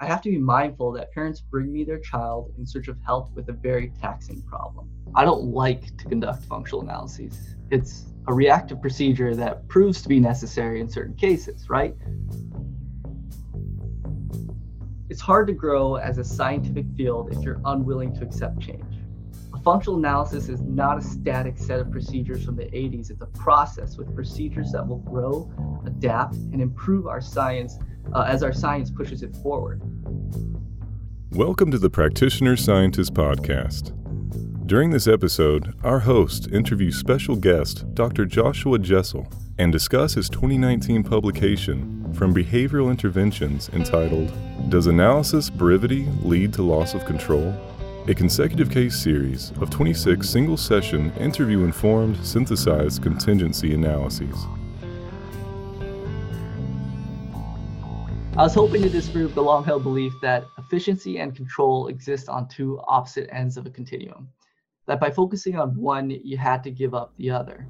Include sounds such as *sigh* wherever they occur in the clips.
I have to be mindful that parents bring me their child in search of help with a very taxing problem. I don't like to conduct functional analyses. It's a reactive procedure that proves to be necessary in certain cases, right? It's hard to grow as a scientific field if you're unwilling to accept change. Functional analysis is not a static set of procedures from the 80s, it's a process with procedures that will grow, adapt, and improve our science uh, as our science pushes it forward. Welcome to the Practitioner Scientist Podcast. During this episode, our host interviews special guest Dr. Joshua Jessel and discuss his 2019 publication from Behavioral Interventions entitled Does Analysis Brevity Lead to Loss of Control? A consecutive case series of 26 single session interview informed synthesized contingency analyses. I was hoping to disprove the long held belief that efficiency and control exist on two opposite ends of a continuum, that by focusing on one, you had to give up the other.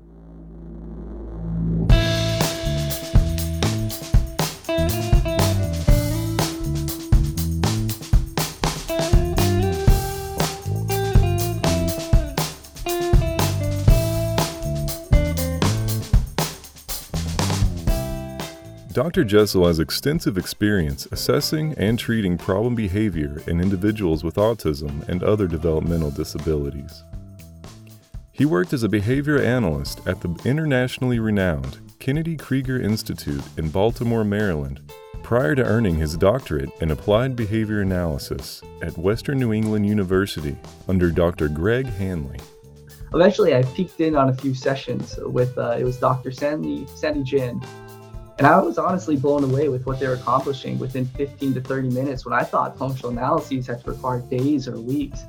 Dr. Jessel has extensive experience assessing and treating problem behavior in individuals with autism and other developmental disabilities. He worked as a behavior analyst at the internationally renowned Kennedy Krieger Institute in Baltimore, Maryland, prior to earning his doctorate in applied behavior analysis at Western New England University under Dr. Greg Hanley. Eventually, I peeked in on a few sessions with uh, it was Dr. Sandy Sandy Jin and I was honestly blown away with what they were accomplishing within 15 to 30 minutes when I thought functional analyses had to require days or weeks.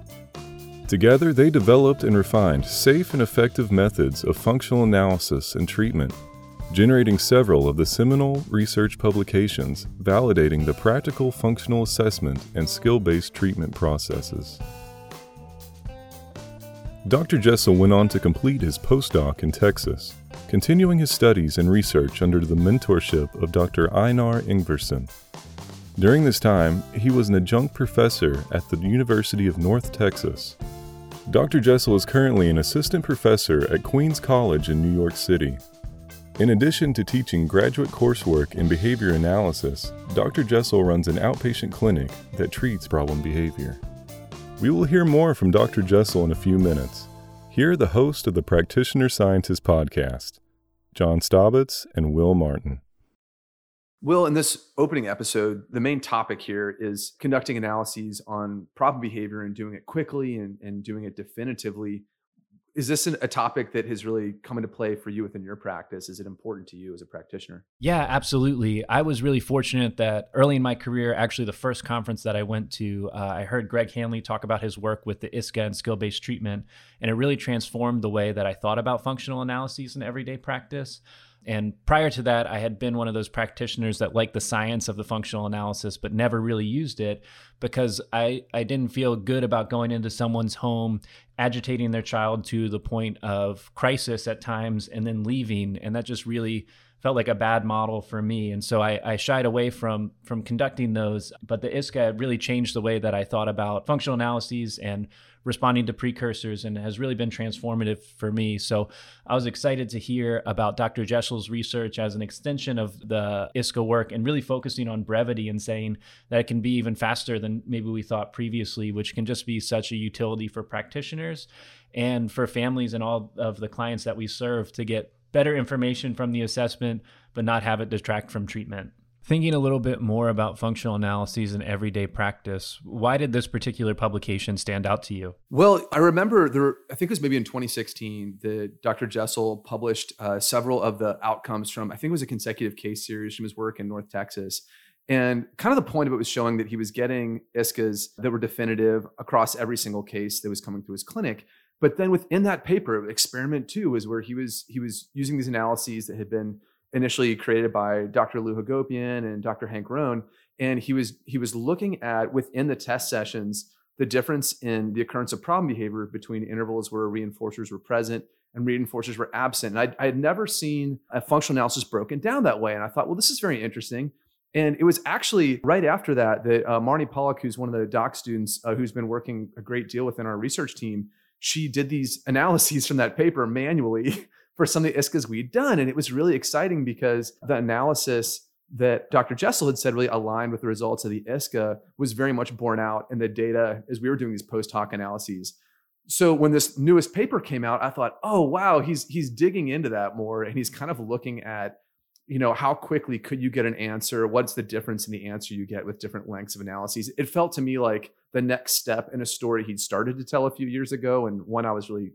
Together, they developed and refined safe and effective methods of functional analysis and treatment, generating several of the seminal research publications validating the practical functional assessment and skill based treatment processes. Dr. Jessel went on to complete his postdoc in Texas, continuing his studies and research under the mentorship of Dr. Einar Ingvarsson. During this time, he was an adjunct professor at the University of North Texas. Dr. Jessel is currently an assistant professor at Queens College in New York City. In addition to teaching graduate coursework in behavior analysis, Dr. Jessel runs an outpatient clinic that treats problem behavior. We will hear more from Dr. Jessel in a few minutes. Here are the host of the Practitioner Scientist podcast, John Staubitz and Will Martin. Will, in this opening episode, the main topic here is conducting analyses on problem behavior and doing it quickly and, and doing it definitively is this an, a topic that has really come into play for you within your practice? Is it important to you as a practitioner? Yeah, absolutely. I was really fortunate that early in my career, actually, the first conference that I went to, uh, I heard Greg Hanley talk about his work with the ISCA and skill based treatment, and it really transformed the way that I thought about functional analyses in everyday practice. And prior to that, I had been one of those practitioners that liked the science of the functional analysis, but never really used it because I, I didn't feel good about going into someone's home, agitating their child to the point of crisis at times, and then leaving. And that just really felt like a bad model for me. And so I, I, shied away from from conducting those. But the ISCA really changed the way that I thought about functional analyses and responding to precursors and has really been transformative for me. So I was excited to hear about Dr. Jessel's research as an extension of the ISCA work and really focusing on brevity and saying that it can be even faster than maybe we thought previously, which can just be such a utility for practitioners and for families and all of the clients that we serve to get better information from the assessment, but not have it detract from treatment. Thinking a little bit more about functional analyses in everyday practice, why did this particular publication stand out to you? Well, I remember there, I think it was maybe in 2016, that Dr. Jessel published uh, several of the outcomes from, I think it was a consecutive case series from his work in North Texas. And kind of the point of it was showing that he was getting ISCAs that were definitive across every single case that was coming through his clinic. But then within that paper, experiment two was where he was he was using these analyses that had been initially created by Dr. Lou Hagopian and Dr. Hank Roane. And he was he was looking at within the test sessions the difference in the occurrence of problem behavior between intervals where reinforcers were present and reinforcers were absent. And I, I had never seen a functional analysis broken down that way. And I thought, well, this is very interesting. And it was actually right after that that uh, Marnie Pollock, who's one of the doc students uh, who's been working a great deal within our research team, she did these *laughs* analyses from that paper manually for some of the ISCAs we'd done. And it was really exciting because the analysis that Dr. Jessel had said really aligned with the results of the ISCA was very much borne out in the data as we were doing these post hoc analyses. So when this newest paper came out, I thought, oh wow, he's he's digging into that more and he's kind of looking at you know how quickly could you get an answer what's the difference in the answer you get with different lengths of analyses it felt to me like the next step in a story he'd started to tell a few years ago and one i was really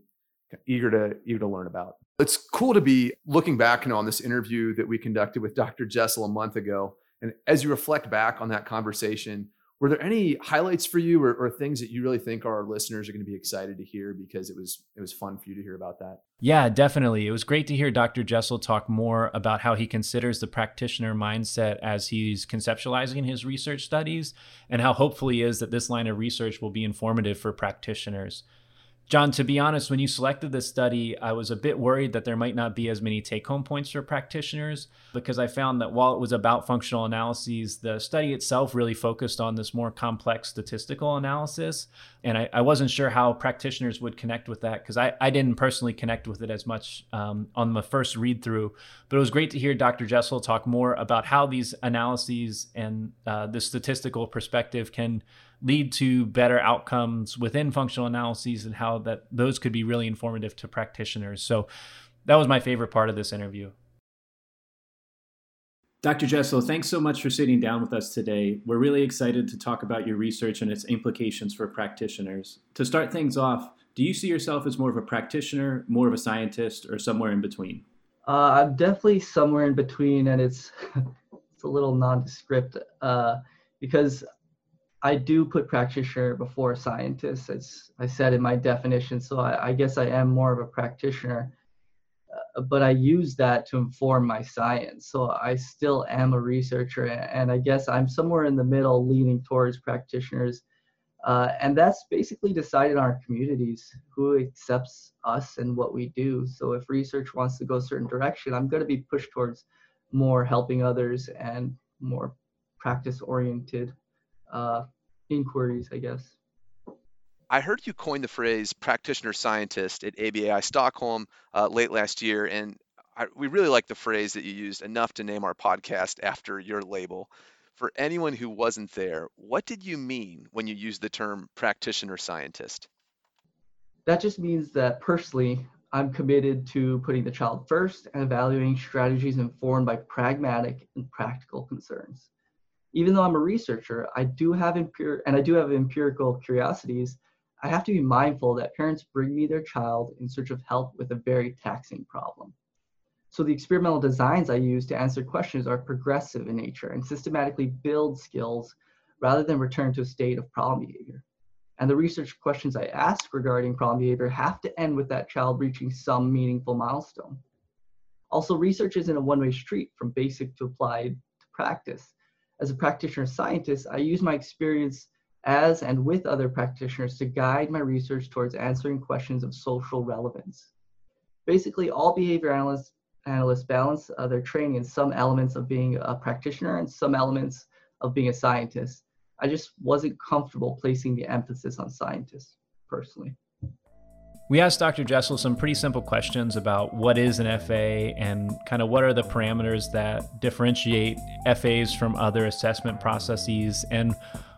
eager to eager to learn about. It's cool to be looking back you know, on this interview that we conducted with *laughs* dr jessel a month ago and as you reflect back on that conversation were there any highlights for you or, or, things that you really think our listeners are going to be excited to hear because it was it was fun for you to hear about that? Yeah definitely. It was great to hear dr jessel talk more about how he considers the practitioner mindset as he's conceptualizing his research studies and how hopeful he is that this line of research will be informative for practitioners John, to be honest, when you selected this study, I was a bit worried that there might not be as many take home points for practitioners because I found that while it was about functional analyses, the study itself really focused on this more complex statistical analysis. And I, I wasn't sure how practitioners would connect with that because I, I didn't personally connect with it as much um, on the first read through. But it was great to hear Dr. Jessel talk more about how these analyses and uh, the statistical perspective can lead to better outcomes within functional analyses and how that those could be really informative to practitioners. So that was my favorite part of this interview. Dr. Jessel, thanks so much for sitting down with us today. We're really excited to talk about your research and its implications for practitioners. To start things off, do you see yourself as more of a practitioner, more of a scientist, or somewhere in between? Uh, I'm definitely somewhere in between, and it's *laughs* it's a little nondescript uh, because I do put practitioner before scientist, as I said in my definition. So I, I guess I am more of a practitioner, uh, but I use that to inform my science. So I still am a researcher, and I guess I'm somewhere in the middle, leaning towards practitioners. Uh, and that's basically decided on our communities who accepts us and what we do. So if research wants to go a certain direction, I'm going to be pushed towards more helping others and more practice oriented uh, inquiries, I guess. I heard you coin the phrase practitioner scientist at ABAI Stockholm uh, late last year, and I, we really like the phrase that you used enough to name our podcast after your label. For anyone who wasn't there, what did you mean when you used the term practitioner scientist? That just means that personally, I'm committed to putting the child first and evaluating strategies informed by pragmatic and practical concerns even though I'm a researcher, I do have empir- and I do have empirical curiosities. I have to be mindful that parents bring me their child in search of help with a very taxing problem. So the experimental designs I use to answer questions are progressive in nature and systematically build skills rather than return to a state of problem behavior. And the research questions I ask regarding problem behavior have to end with that child reaching some meaningful milestone. Also, research isn't a one-way street from basic to applied to practice as a practitioner scientist, I use my experience as and with other practitioners to guide my research towards answering questions of social relevance. Basically, all behavior analysts, analysts balance uh, their training in some elements of being a practitioner and some elements of being a scientist. I just wasn't comfortable placing the emphasis on scientists personally. We asked Dr. Jessel some pretty simple questions about what is an FA and kind of what are the parameters that differentiate FAs from other assessment processes. And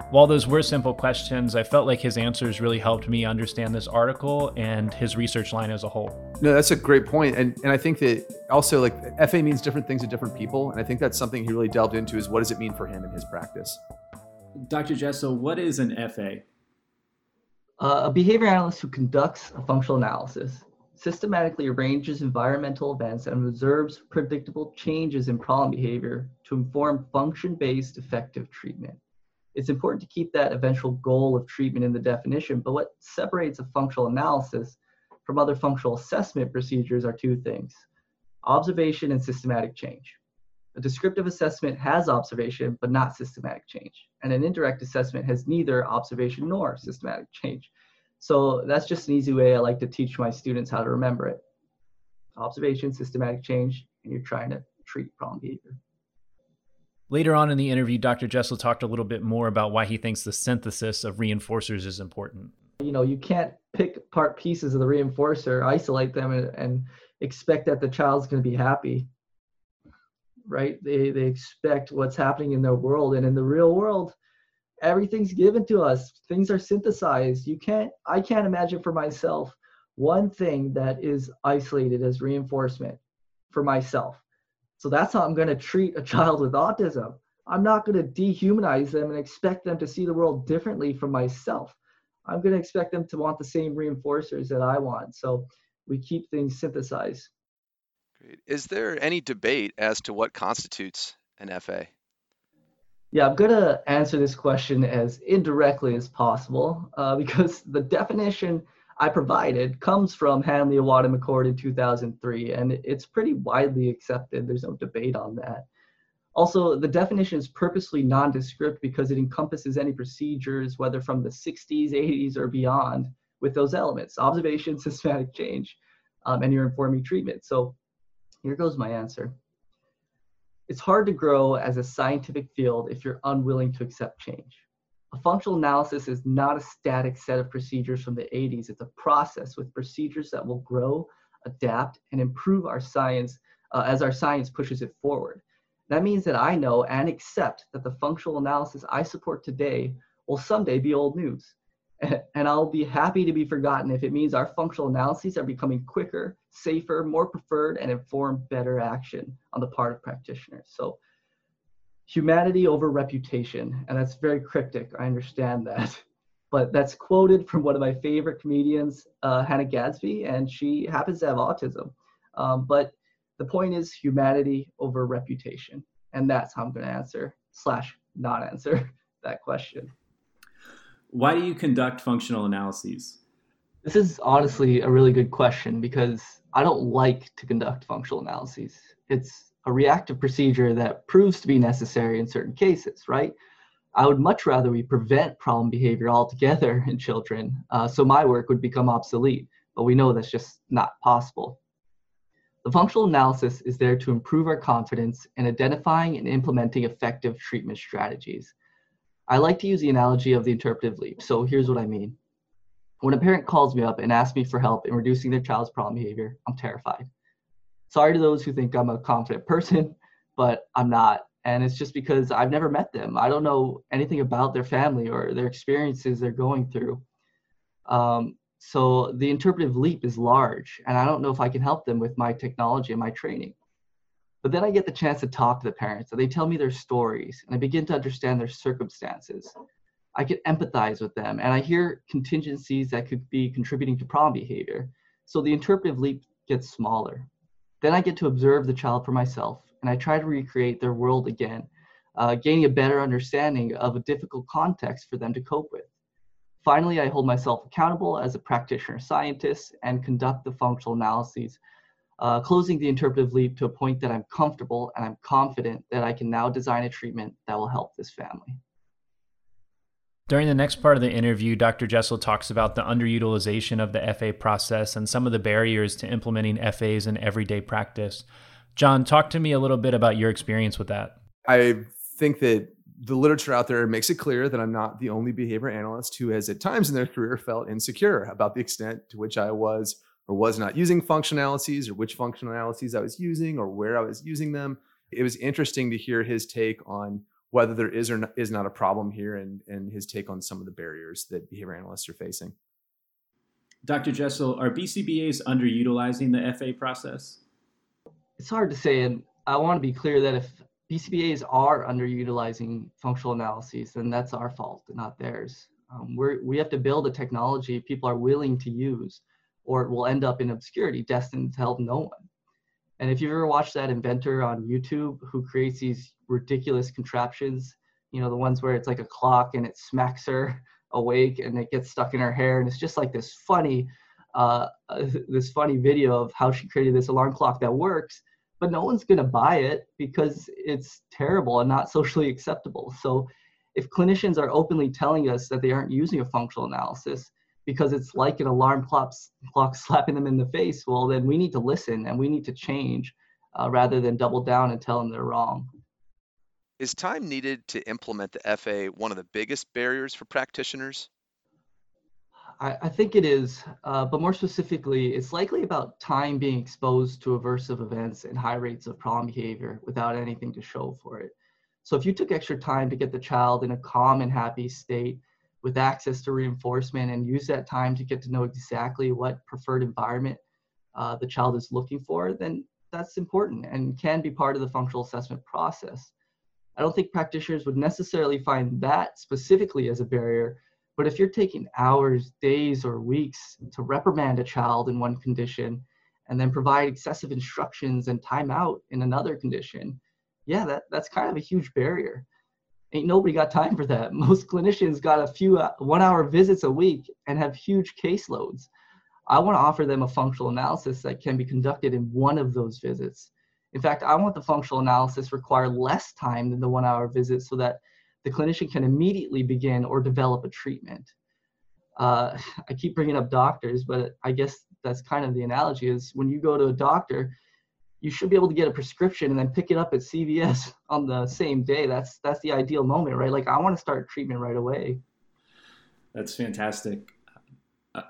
while those were simple questions, I felt like his answers really helped me understand this article and his research line as a whole. No, that's a great point. And and I think that also like FA means different things to different people. And I think that's something he really delved into is what does it mean for him in his practice? Dr. Jessel, what is an FA? Uh, a behavior analyst who conducts a functional analysis systematically arranges environmental events and observes predictable changes in problem behavior to inform function-based effective treatment. It's important to keep that eventual goal of treatment in the definition, but what separates a functional analysis from other functional assessment procedures are two things, observation and systematic change. A descriptive assessment has observation, but not systematic change. And an indirect assessment has neither observation nor systematic change. So that's just an easy way I like to teach my students how to remember it. Observation, systematic change, and you're trying to treat problem behavior. Later on in the interview, Dr. Jessel talked a little bit more about why he thinks the synthesis of reinforcers is important. You know, you can't pick apart pieces of the reinforcer, isolate them, and, and expect that the child's going to be happy. Right? They, they expect what's happening in their world. And in the real world, everything's given to us. Things are synthesized. You can't, I can't imagine for myself one thing that is isolated as reinforcement for myself. So that's how I'm going to treat a child with autism. I'm not going to dehumanize them and expect them to see the world differently from myself. I'm going to expect them to want the same reinforcers that I want. So we keep things synthesized. Great. Is there any debate as to what constitutes an FA? Yeah, I'm going to answer this question as indirectly as possible uh, *laughs* because the definition I provided comes from Hanley Iwata McCord in 2003, and it's pretty widely accepted. There's no debate on that. Also, the definition is purposely nondescript because it encompasses any procedures, whether from the 60s, 80s, or beyond, with those elements observation, *laughs* systematic change, um, and your informing treatment. So here goes my answer. It's hard to grow as a scientific field if you're unwilling to accept change. A functional analysis is not a static set of procedures from the 80s. It's a process with procedures that will grow, adapt, and improve our science uh, as our science pushes it forward. That means that I know and accept that the functional analysis I support today will someday be old news. *laughs* And I'll be happy to be forgotten if it means our functional analyses are becoming quicker, safer, more preferred, and inform better action on the part of practitioners. So humanity over reputation. And that's very cryptic. I understand that. *laughs* But that's quoted from one of my favorite comedians, uh, Hannah Gadsby, and she happens to have autism. Um, but the point is humanity over reputation. And that's how I'm going to answer, slash, not answer *laughs* that question. Why do you conduct functional analyses? This is honestly a really good question because I don't like to conduct functional analyses. It's a reactive procedure that proves to be necessary in certain cases, right? I would much rather we prevent problem behavior altogether *laughs* in children, uh, so my work would become obsolete, but we know that's just not possible. The functional analysis is there to improve our confidence in identifying and implementing effective treatment strategies. I like to use the analogy of the interpretive leap, so here's what I mean. When a parent calls me up and asks me for help in reducing their child's problem behavior, I'm terrified. Sorry to those who think I'm a confident person, *laughs* but I'm not. And it's just because I've never met them. I don't know anything about their family or their experiences they're going through. Um, so the interpretive leap is large, and I don't know if I can help them with my technology and my training. But then I get the chance to talk to the parents, and they tell me their stories, and I begin to understand their circumstances. I can empathize with them, and I hear contingencies that could be contributing to problem behavior. So the interpretive leap gets smaller. Then I get to observe the child for myself, and I try to recreate their world again, uh, gaining a better understanding of a difficult context for them to cope with. Finally, I hold myself accountable as a practitioner scientist and conduct the functional analyses, uh, closing the interpretive leap to a point that I'm comfortable and I'm confident that I can now design a treatment that will help this family. During the next part of the interview, Dr. Jessel talks about the underutilization of the FA process and some of the barriers to implementing FAs in everyday practice. John, talk to me a little bit about your experience with that. I think that the literature out there makes it clear that I'm not the only behavior analyst who has at times in their career felt insecure about the extent to which I was or was not using function analyses or which function analyses I was using or where I was using them. It was interesting to hear his take on whether there is or not, is not a problem here and, and his take on some of the barriers that behavior analysts are facing. Dr. Jessel, are BCBAs underutilizing the FA process? It's hard to say, and I want to be clear that if BCBAs are underutilizing functional analyses, then that's our fault, not theirs. Um, we're, we have to build a technology people are willing to use, or it will end up in obscurity, destined to help no one. And if you've ever watched that inventor on YouTube who creates these ridiculous contraptions, you know, the ones where it's like a clock and it smacks her *laughs* awake and it gets stuck in her hair, and it's just like this funny, uh, *laughs* this funny video of how she created this alarm clock that works, but no one's gonna buy it because it's terrible and not *laughs* socially acceptable. So, if clinicians are openly telling us that they aren't using a functional analysis, because it's like an alarm clock, clock slapping them in the face, well, then we need to listen and we need to change uh, rather than double down and tell them they're wrong. Is time needed to implement the FA one of the biggest barriers for practitioners? I, I think it is, uh, but more specifically, it's likely about time being exposed to aversive events and high rates of problem behavior without anything to show for it. So if you took extra time to get the child in a calm and happy state with access to reinforcement and use that time to get to know exactly what preferred environment uh, the child is looking for, then that's important and can be part of the functional assessment process. I don't think practitioners would necessarily find that specifically as a barrier, but if you're taking hours, days, or weeks to reprimand a child in one condition and then provide excessive instructions and timeout in another condition, yeah, that, that's kind of a huge barrier. Ain't nobody got time for that. *laughs* Most clinicians got a few uh, one hour visits a week and have huge caseloads. I want to offer them a functional analysis that can be conducted in one of those visits. In fact, I want the functional analysis require less time than the one hour visit so that the clinician can immediately begin or develop a treatment. Uh, *laughs* I keep bringing up doctors, but I guess that's kind of the analogy is when you go to a doctor, you should be able to get a prescription and then pick it up at CVS *laughs* on the same day. That's that's the ideal moment, right? Like I want to start treatment right away. That's fantastic.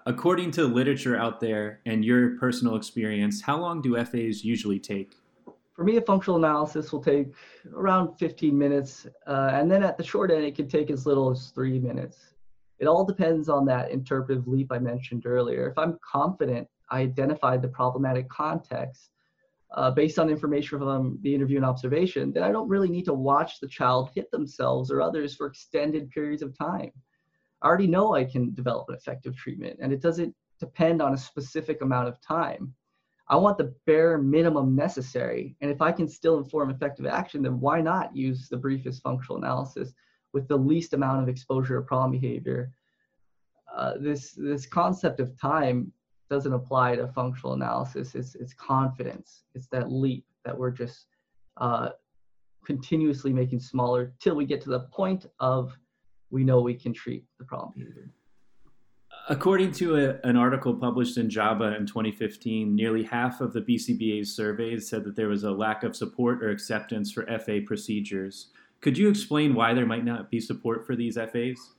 According to literature out there and your personal experience, how long do FAs usually take? For me, a functional analysis will take around 15 minutes. Uh, and then at the short end, it can take as little as three minutes. It all depends on that interpretive leap I mentioned earlier. If I'm confident I identified the problematic context uh, based on information from the interview and observation, then I don't really need to watch the child hit themselves or others for extended periods of time. I already know I can develop an effective treatment, and it doesn't depend on a specific amount of time. I want the bare minimum necessary. And if I can still inform effective action, then why not use the briefest functional analysis with the least amount of exposure of problem behavior? Uh, this this concept of time doesn't apply to functional analysis. It's it's confidence. It's that leap that we're just uh, continuously making smaller till we get to the point of we know we can treat the problem behavior. According to a, an article published in JABA in 2015, nearly half of the BCBA's surveys said that there was a lack of support or acceptance for FA procedures. Could you explain why there might not be support for these FAs?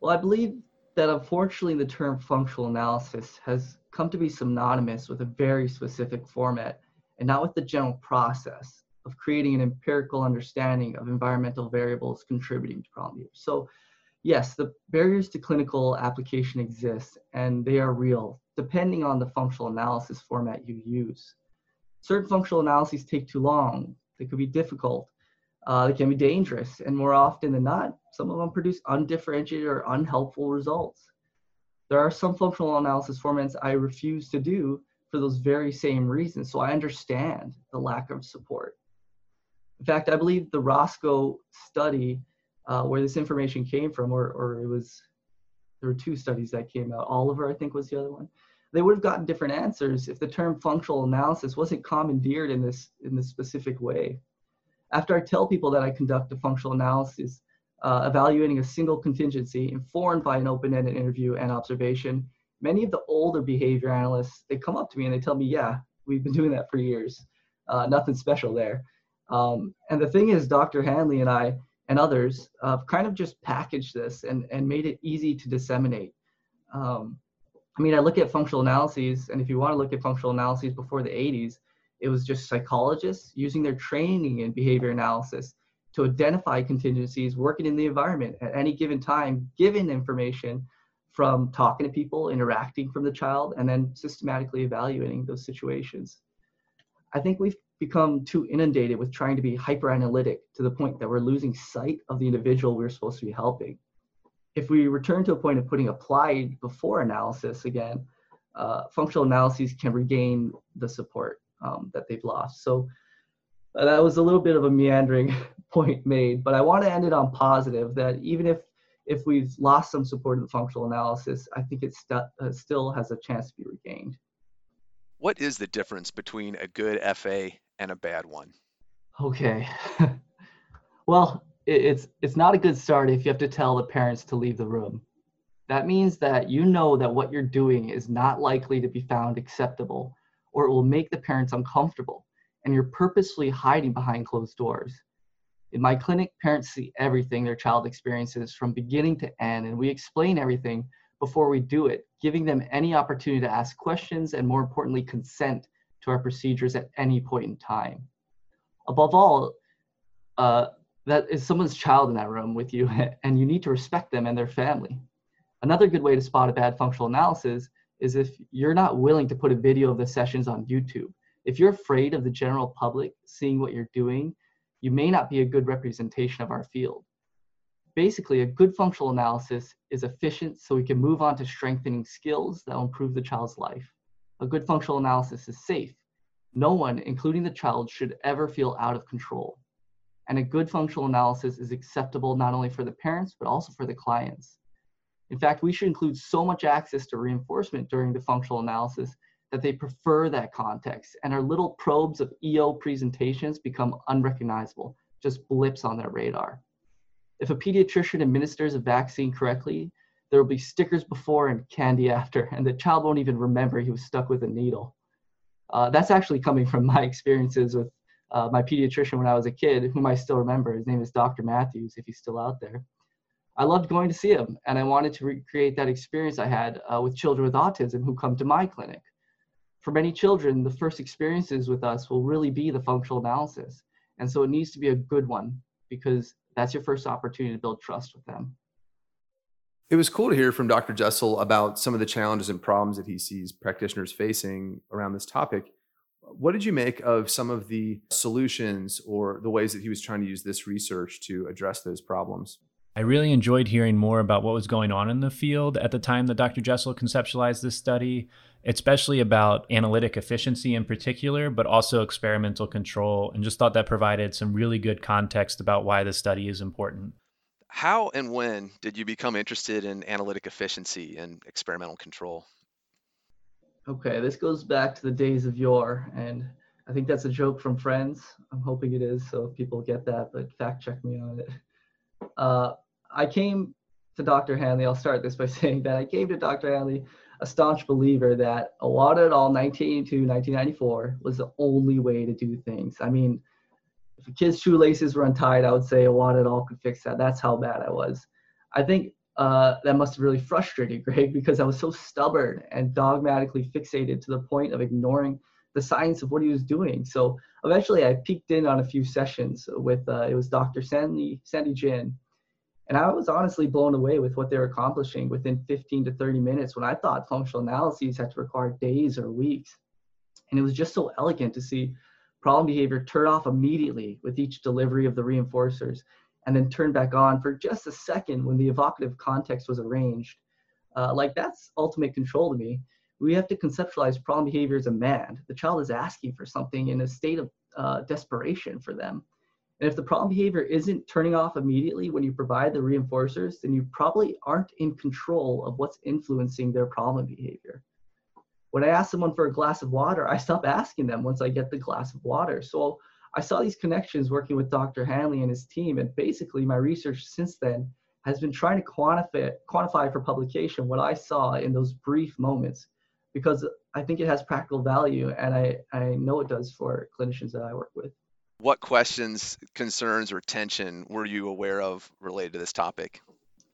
Well, I believe that unfortunately the term functional analysis has come to be synonymous with a very specific format and not with the general process of creating an empirical understanding of environmental variables contributing to problem behavior. So yes, the barriers to clinical application exist and they are real, depending on the functional analysis format you use. Certain functional analyses take too long, they could be difficult, uh, they can be dangerous, and more often than not, some of them produce undifferentiated or unhelpful results. There are some functional analysis formats I refuse to do for those very same reasons, so I understand the lack of support. In fact, I believe the Roscoe study uh, where this information came from, or, or it was, there were two studies that came out. Oliver, I think, was the other one. They would have gotten different answers if the term functional analysis wasn't commandeered in this in this specific way. After I tell people that I conduct a functional analysis, uh, evaluating a single contingency informed by an open-ended interview and observation, many of the older behavior analysts they come up to me and they tell me, "Yeah, we've been doing that for years. Uh, nothing special there." Um, and the thing is, Dr. Hanley and I and others uh, kind of just packaged this and, and made it easy to disseminate. Um, I mean, I look at functional analyses, and if you want to look at functional analyses before the 80s, it was just psychologists using their training in behavior analysis to identify contingencies working in the environment at any given time, given information from talking to people, interacting from the child, and then systematically evaluating those situations. I think we've become too inundated with trying to be hyper analytic to the point that we're losing sight of the individual we're supposed to be helping. If we return to a point of putting applied before analysis again, uh, functional analyses can regain the support um, that they've lost. So uh, that was a little bit of a meandering *laughs* point made, but I want to end it on positive that even if if we've lost some support in the functional analysis, I think it st- uh, still has a chance to be regained. What is the difference between a good FA and a bad one? Okay. *laughs* well, it's it's not a good start if you have to tell the parents to leave the room. That means that you know that what you're doing is not likely to be found acceptable or it will make the parents uncomfortable. and you're purposefully hiding behind closed doors. In my clinic, parents see everything their child experiences from beginning to end, and we explain everything before we do it, giving them any opportunity to ask questions and, more importantly, consent to our procedures at any point in time. Above all, uh, that is someone's child in that room with you, *laughs* and you need to respect them and their family. Another good way to spot a bad functional analysis is if you're not willing to put a video of the sessions on YouTube. If you're afraid of the general public seeing what you're doing, you may not be a good representation of our field. Basically, a good functional analysis is efficient so we can move on to strengthening skills that will improve the child's life. A good functional analysis is safe. No one, including the child, should ever feel out of control. And a good functional analysis is acceptable not only for the parents, but also for the clients. In fact, we should include so much access to reinforcement during the functional analysis that they prefer that context, and our little probes of EO presentations become unrecognizable, just blips on their radar. If a pediatrician administers a vaccine correctly, there will be stickers before and candy after, and the child won't even remember he was stuck with a needle. Uh, that's actually coming from my experiences with uh, my pediatrician when I was a kid, whom I still remember. His name is Dr. Matthews, if he's still out there. I loved going to see him, and I wanted to recreate that experience I had uh, with children with autism who come to my clinic. For many children, the first experiences with us will really be the functional analysis, and so it needs to be a good one because that's your first opportunity to build trust with them. It was cool to hear from Dr. Jessel about some of the challenges and problems that he sees practitioners facing around this topic. What did you make of some of the solutions or the ways that he was trying to use this research to address those problems? I really enjoyed hearing more about what was going on in the field at the time that Dr. Jessel conceptualized this study, especially about analytic efficiency in particular, but also experimental control, and just thought that provided some really good context about why the study is important. How and when did you become interested in analytic efficiency and experimental control? Okay, this goes back to the days of yore, and I think that's a joke from friends. I'm hoping it is, so people get that, but fact check me on it. Uh, I came to Dr. Hanley. I'll start this by *laughs* saying that I came to Dr. Hanley a staunch believer that Iwata et al. 1982, 1994 was the only way to do things. I mean, if a kid's shoelaces were untied, I would say Iwata et all could fix that. That's how bad I was. I think uh, that must have really frustrated *laughs* Greg because I was so stubborn and dogmatically fixated to the point of ignoring the science of what he was doing. So eventually I peeked in on a few sessions with, uh, it was Dr. Sandy, Sandy Jin, and I was honestly blown away with what they were accomplishing within 15 to 30 minutes when I thought functional analyses had to require days or weeks. And it was just so elegant to see problem behavior turn off immediately with each delivery of the reinforcers and then turn back on for just a second when the evocative context was arranged. Uh, like that's ultimate control to me. We have to conceptualize problem behavior as a mand. The child is asking for something in a state of uh, desperation for them. And if the problem behavior isn't turning off immediately when you provide the reinforcers, then you probably aren't in control of what's influencing their problem behavior. When I ask someone for a glass of water, I stop asking them once I get the glass of water. So I saw these connections working with Dr. Hanley and his team, and basically my research since then has been trying to quantify, quantify for publication what I saw in those brief moments because I think it has practical value and I, I know it does for clinicians that I work with what questions, concerns, or tension were you aware of related to this topic?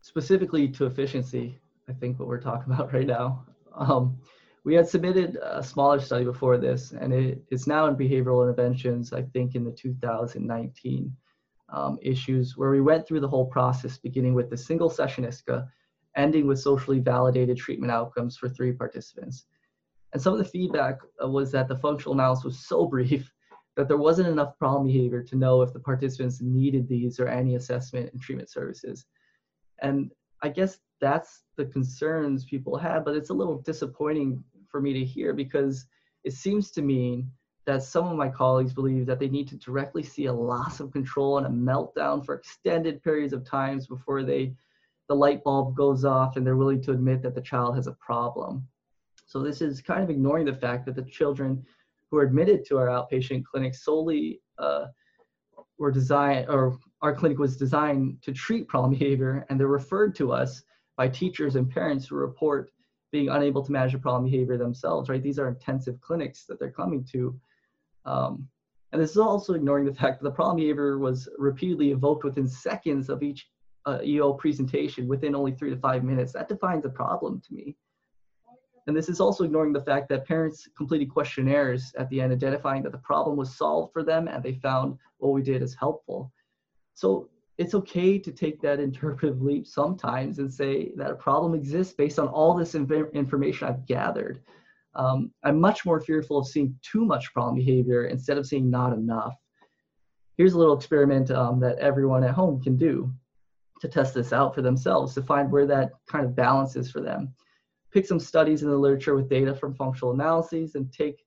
Specifically to efficiency, I think what we're talking *laughs* about right now. Um, we had submitted a smaller study before this, and it, it's now in behavioral interventions, I think in the 2019 um, issues, where we went through the whole process, beginning with the single session ISCA, ending with socially validated treatment outcomes for three participants. And some of the feedback was that the functional analysis was so *laughs* brief that there wasn't enough problem behavior to know if the participants needed these or any assessment and treatment services. And I guess that's the concerns people have, but it's a little disappointing for me to hear because it seems to mean that some of my colleagues believe that they need to directly see a loss of control and a meltdown for extended periods of times before they the light bulb goes off and they're willing to admit that the child has a problem. So this is kind of ignoring the fact that the children who are admitted to our outpatient clinic solely uh, were designed, or our clinic was designed to treat problem *laughs* behavior, and they're referred to us by teachers and parents who report being unable to manage the problem behavior themselves, right? These are intensive clinics that they're coming to. Um, And this is also ignoring the fact that the problem behavior was repeatedly evoked within seconds of each uh, EO presentation within only three to five minutes. That defines a problem to me. And this is also ignoring the fact that parents completed questionnaires at the end identifying that the problem was solved for them and they found what we did as helpful. So it's okay to take that *laughs* interpretive leap sometimes and say that a problem exists based on all this inv- information I've gathered. Um, I'm much more fearful of seeing too much problem behavior instead of seeing not enough. Here's a little experiment um, that everyone at home can do to test this out for themselves to find where that kind of balance is for them. Pick some studies in the literature with data from functional analyses and take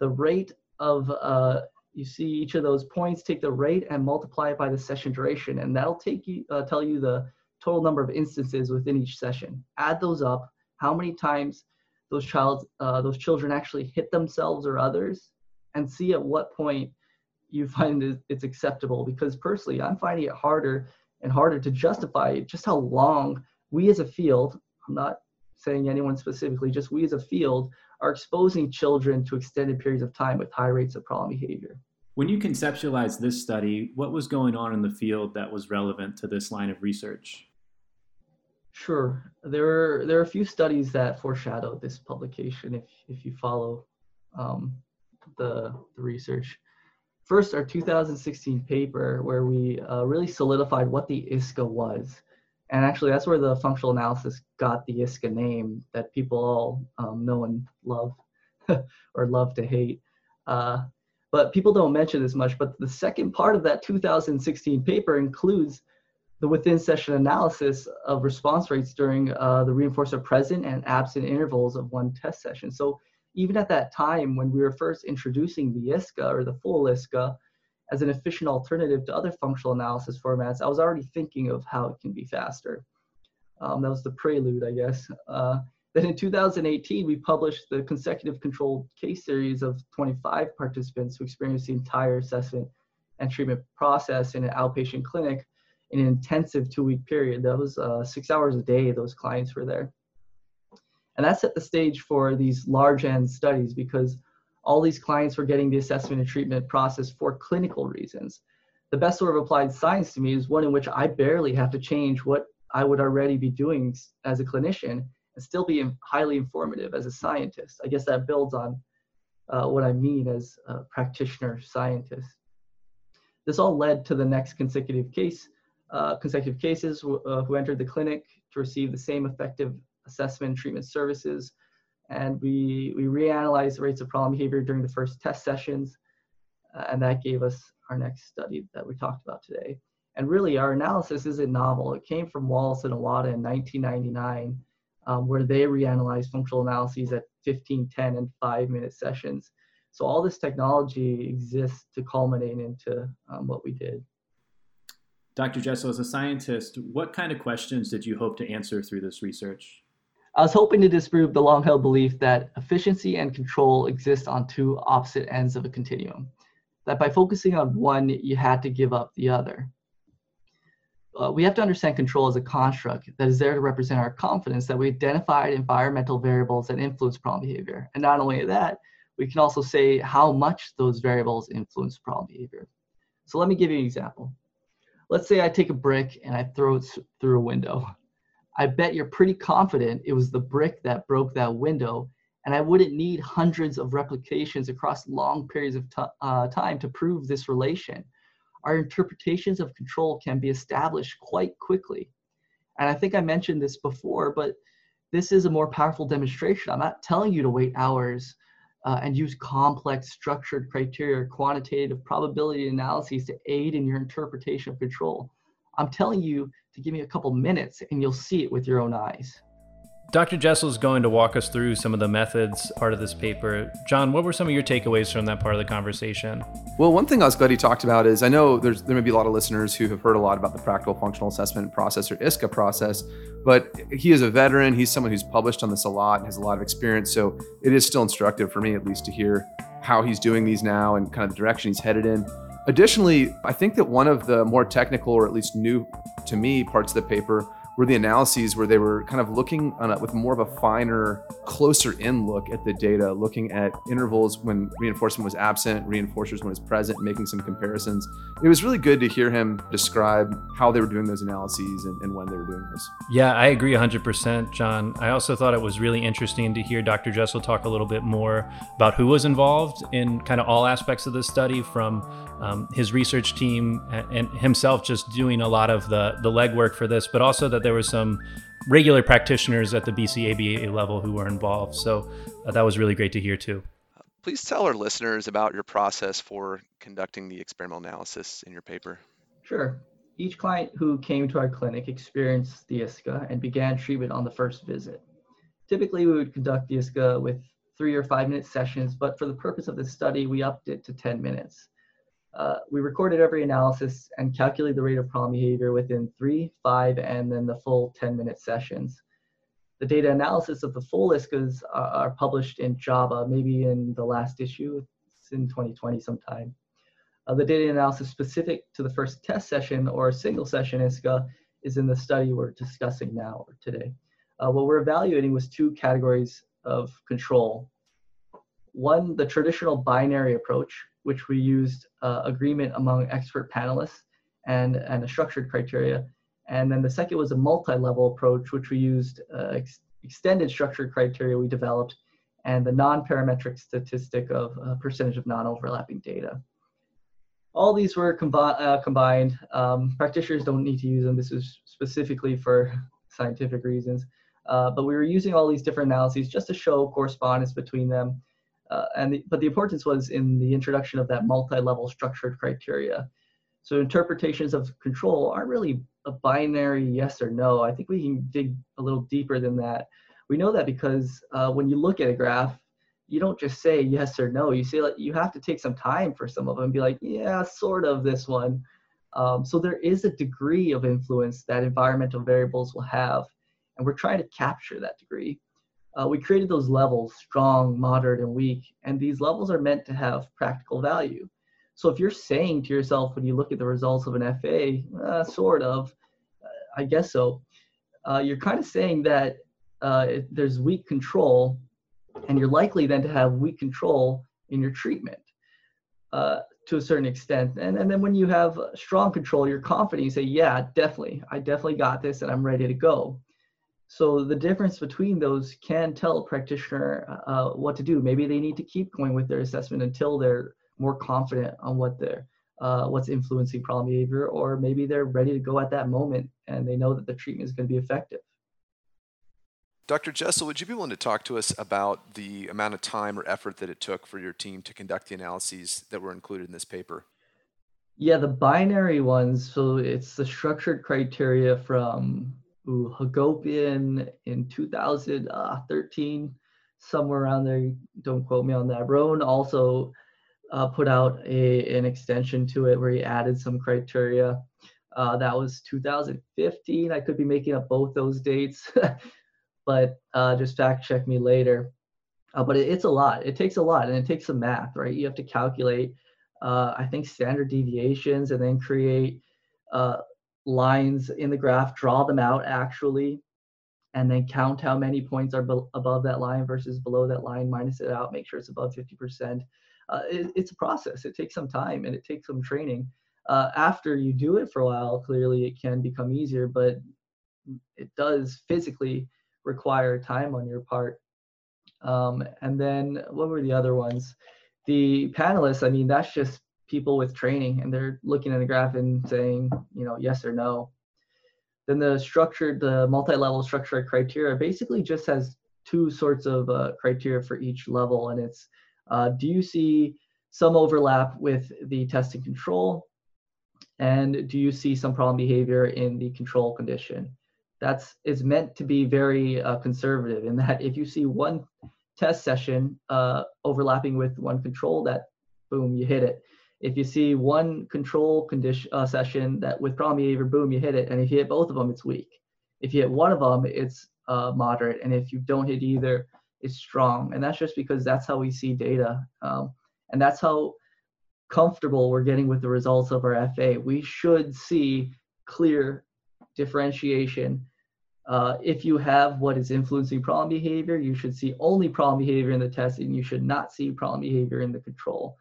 the rate of uh, you see each of those points, take the rate and multiply it by the session duration, and that'll take you uh, tell you the total number of instances within each session. Add those up, how many times those child uh, those children actually hit themselves or others, and see at what point you find it's acceptable. Because personally, I'm finding it harder and harder to justify just how long we as a field, I'm not saying anyone specifically, just we as a field are exposing children to extended periods of time with high rates of problem behavior. When you conceptualized this study, what was going on in the field that was relevant to this line of research? Sure. There are, there are a few studies that foreshadow this publication if, if you follow um, the, the research. First, our 2016 paper, where we uh, really solidified what the ISCA was. And actually, that's where the functional analysis got the ISCA name that people all um, know and love *laughs* or love to hate. Uh, but people don't mention this much. But the second part of that 2016 paper includes the within session analysis of response rates during uh, the reinforcer present and absent intervals of one test session. So even at that time when we were first introducing the ISCA or the full ISCA, as an efficient alternative to other functional analysis formats, I was already thinking of how it can be faster. Um, that was the prelude, I guess. Uh, then in 2018, we published the consecutive controlled case series of 25 participants who experienced the entire assessment and treatment process in an outpatient clinic in an intensive two-week period. That was uh, six hours a day. Those clients were there, and that set the stage for these large N studies because all these clients were getting the assessment and treatment process for clinical reasons. The best sort of applied science to me is one in which I barely have to change what I would already be doing as a clinician and still be highly informative as a scientist. I guess that builds on uh, what I mean as a practitioner scientist. This all led to the next consecutive case, uh, consecutive cases uh, who entered the clinic to receive the same effective assessment treatment services and we, we reanalyzed the rates of problem behavior during the first test sessions, uh, and that gave us our next study that we talked about today. And really, our analysis isn't novel. It came from Wallace and Iwata in 1999, um, where they reanalyzed functional analyses at 15, 10, and 5 minute sessions. So all this technology exists to culminate into um, what we did. Dr. Jessel, as a scientist, what kind of questions did you hope to answer through this research? I was hoping to disprove the long held belief that efficiency and control exist on two opposite ends of a continuum, that by focusing on one, you had to give up the other. Uh, we have to understand control as a construct that is there to represent our confidence that we identified environmental variables that influence problem behavior. And not only that, we can also say how much those variables influence problem behavior. So let me give you an example. Let's say I take a brick and I throw it through a window. *laughs* I bet you're pretty confident it was the brick that broke that window, and I wouldn't need hundreds of replications across long periods of t- uh, time to prove this relation. Our interpretations of control can be established quite quickly. And I think I mentioned this before, but this is a more powerful demonstration. I'm not telling you to wait hours uh, and use complex structured criteria quantitative probability analyses to aid in your interpretation of control. I'm telling you to give me a couple minutes and you'll see it with your own eyes. Dr. Jessel is going to walk us through some of the methods part of this paper. John, what were some of your takeaways from that part of the conversation? Well, one thing I was glad he talked about is I know there's there may be a lot of listeners who have heard a lot about the practical functional assessment process or ISCA process, but he is a veteran. He's someone who's published on this a lot and has a lot of experience. So it is still instructive for me, at least, to hear how he's doing these now and kind of the direction he's headed in. Additionally, I think that one of the more technical, or at least new to me, parts of the paper were the analyses where they were kind of looking a, with more of a finer, closer in look at the data, looking at intervals when reinforcement was absent, reinforcers when it was present, making some comparisons. It was really good to hear him describe how they were doing those analyses and, and when they were doing this. Yeah, I agree 100%, John. I also thought it was really interesting to hear Dr. Jessel talk a little bit more about who was involved in kind of all aspects of this study from um, his research team and himself just doing a lot of the, the legwork for this, but also that there were some regular practitioners at the BC ABA level who were involved. So uh, that was really great to hear too. Please tell our listeners about your process for conducting the experimental analysis in your paper. Sure. Each client who came to our clinic experienced the ISCA and began treatment on the first visit. Typically, we would conduct the ISCA with three or five minute sessions, but for the purpose of this study, we upped it to 10 minutes. Uh, we recorded every analysis and calculated the rate of problem behavior within three, five, and then the full 10 minute sessions. The data analysis of the full ISCAs are, are published in JABA, maybe in the last issue, it's in 2020 sometime. Uh, the data analysis specific to the first test session or a single session ISCA is in the study we're discussing now or today. Uh, what we're evaluating was two categories of control. One, the traditional binary approach, which we used uh, agreement among expert panelists and, and a structured criteria. And then the second was a multi-level approach, which we used uh, ex- extended structured criteria we developed and the non-parametric statistic of uh, percentage of non-overlapping data. All these were combi- uh, combined. Um, practitioners don't need to use them. This is specifically for scientific reasons. Uh, but we were using all these different analyses just to show correspondence between them uh, and the, but the importance was in the introduction of that multi-level structured criteria. So interpretations of control aren't really a binary yes or no. I think we can dig a little deeper than that. We know that because uh, when you look at a graph, you don't just say yes or no. You say like you have to take some time for some of them be like, yeah, sort of this one. Um, so there is a degree of influence that environmental variables will have, and we're trying to capture that degree uh, we created those levels strong, moderate, and weak. And these levels are meant to have practical value. So if you're saying to yourself when you look at the results of an FA, uh, sort of, uh, I guess so, uh, you're kind of saying that uh, there's weak control, and you're likely then to have weak control in your treatment uh, to a certain extent. And, and then when you have strong control, you're confident, you say, yeah, definitely, I definitely got this and I'm ready to go. So the difference between those can tell a practitioner uh, what to do. Maybe they need to keep going with their assessment until they're more confident on what they're uh, what's influencing problem behavior, or maybe they're ready to go at that moment and they know that the treatment is going to be effective. Dr. Jessel, would you be willing to talk to us about the amount of time or effort that it took for your team to conduct the analyses that were included in this paper? Yeah, the binary ones. So it's the structured criteria from Hagopian in 2013, somewhere around there. Don't quote me on that. Roane also uh, put out a, an extension to it where he added some criteria. Uh, that was 2015. I could be making up both those dates, *laughs* but uh, just fact check me later. Uh, but it, it's a lot. It takes a lot, and it takes some math, right? You have to calculate, uh, I think, standard deviations, and then create uh, lines in the graph, draw them out actually, and then count how many points are above that line versus below that line, minus it out, make sure it's above 50%. Uh, it, it's a process. It takes some time and it takes some training. Uh, after you do it for a while, clearly it can become easier, but it does physically require time on your part. Um, and then what were the other ones? The panelists, I mean, that's just people with training and they're looking at the graph and saying, you know, yes or no. Then the structured, the multi-level structured criteria basically just has two sorts of uh, criteria for each level. And it's, uh, do you see some overlap with the testing control? And do you see some problem behavior in the control condition? That's is meant to be very uh, conservative in that if you see one test session uh, overlapping with one control, that boom, you hit it if you see one control condition uh, session that with problem behavior, boom, you hit it. And if you hit both of them, it's weak. If you hit one of them, it's uh, moderate. And if you don't hit either, it's strong. And that's just because that's how we see data. Um, and that's how comfortable we're getting with the results of our FA. We should see clear differentiation uh, if you have what is influencing problem behavior, you should see only problem behavior in the test and You should not see problem behavior in the control.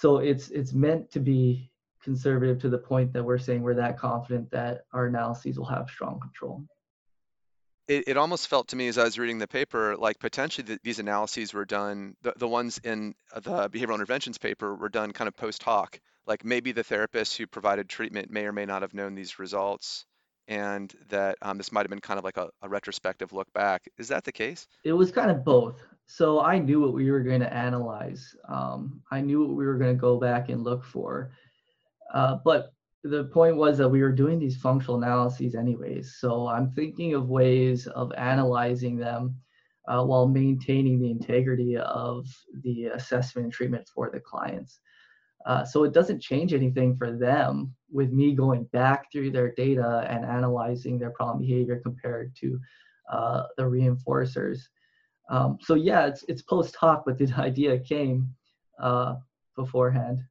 So it's it's meant to be conservative to the point that we're saying we're that confident that our analyses will have strong control. It, it almost felt to me as I was reading the paper like potentially the, these analyses were done, the, the ones in the behavioral interventions paper were done kind of post hoc. Like maybe the therapist who provided treatment may or may not have known these results and that um, this might have been kind of like a, a, retrospective look back. Is that the case? It was kind of both. So I knew what we were going to analyze. Um, I knew what we were going to go back and look for. Uh, but the point was that we were doing these functional analyses anyways. So I'm thinking of ways of analyzing them uh, while maintaining the integrity of the assessment and treatment for the clients. Uh, so it doesn't change anything for them with me going back through their data and analyzing their problem behavior compared to uh, the reinforcers. Um, so yeah, it's it's post hoc, but the *laughs* idea came uh, beforehand.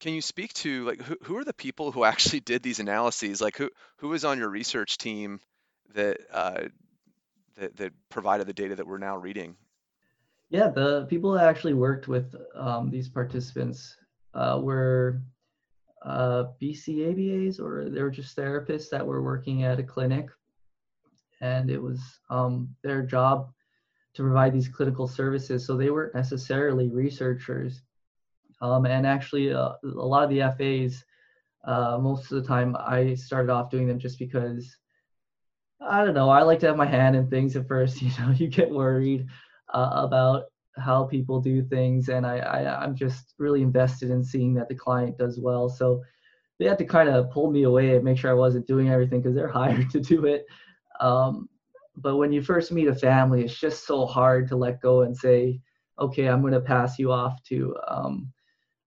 Can you speak to like who, who are the people who actually did these analyses? Like who who was on your research team that uh, that that provided the data that we're now reading? Yeah, the people that actually worked with um, these participants uh, were uh, BCABAs or they were just therapists that were working at a clinic. And it was um, their job to provide these clinical services. So they weren't necessarily researchers. Um, and actually, uh, a lot of the FAs, uh, most of the time, I started off doing them just because I don't know. I like to have my hand in things at first. *laughs* You know, you get worried uh, about how people do things and I, I i'm just really invested in seeing that the client does well so they had to kind of pull me away and make sure i wasn't doing everything because they're *laughs* hired to do it um, but when you first meet a family it's just so hard to let go and say okay i'm going to pass you off to um,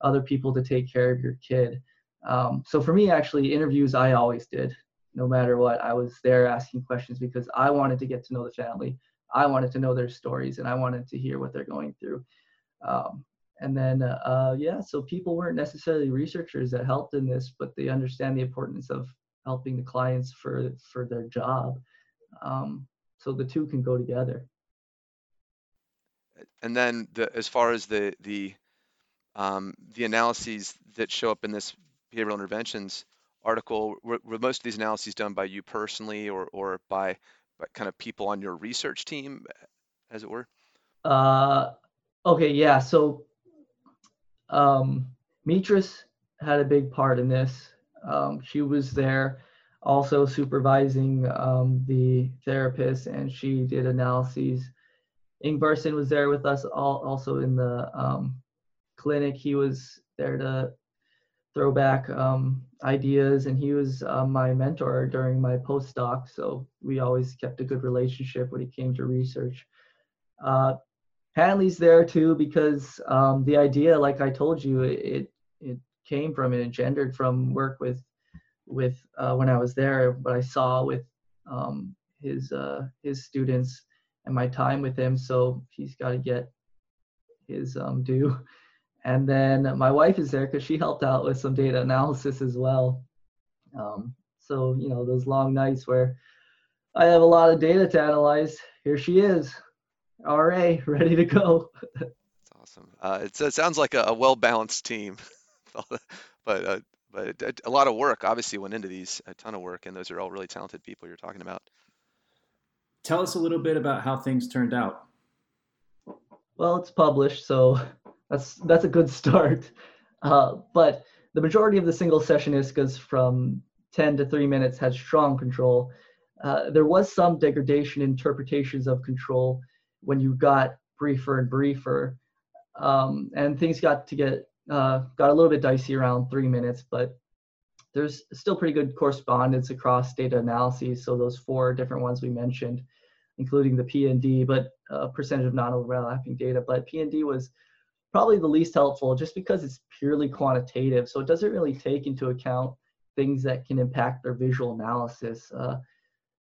other people to take care of your kid um, so for me actually interviews i always did no matter what i was there asking questions because i wanted to get to know the family I wanted to know their stories and I wanted to hear what they're going through. Um, and then, uh, yeah, so people weren't necessarily researchers that helped in this, but they understand the importance of helping the clients for for their job. Um, so the two can go together. And then, the, as far as the the um, the analyses that show up in this behavioral interventions article, were, were most of these analyses done by you personally, or or by but kind of people on your research team, as it were? Uh, okay, yeah. So, um, Metras had a big part in this. Um, she was there also supervising um, the therapist, and she did analyses. Ingvarsson was there with us all, also in the um, clinic. He was there to throwback um, ideas, and he was uh, my mentor during my postdoc. So we always kept a good relationship when it came to research. Uh, Hanley's there too because um, the idea, like I told you, it it came from and engendered from work with with uh, when I was there. What I saw with um, his uh, his students and my time with him. So he's got to get his um, due. And then my wife is there because she helped out with some data analysis as well. Um, so, you know, those long nights where I have a lot of data to analyze, here she is, RA, *laughs* ready to go. *laughs* That's awesome. Uh, it, it, sounds like a, a well balanced team, *laughs* but uh, but a, a lot of work obviously went into these, a ton of work, and those are all really talented people you're talking about. Tell us a little bit about how things turned out. Well, it's published, so that's that's a good *laughs* start. Uh, but the majority of the single session ISCAs from 10 to 3 minutes had strong control. Uh, there was some degradation in interpretations of control when you got briefer and briefer, um, and things got to get uh, got a little bit dicey around three minutes. But there's still pretty good correspondence across data analyses. So those four different ones we mentioned, including the PND, but uh, percentage of non-overlapping data. But PND was probably the least helpful just because it's purely quantitative. So it doesn't really take into account things that can impact their visual analysis. Uh,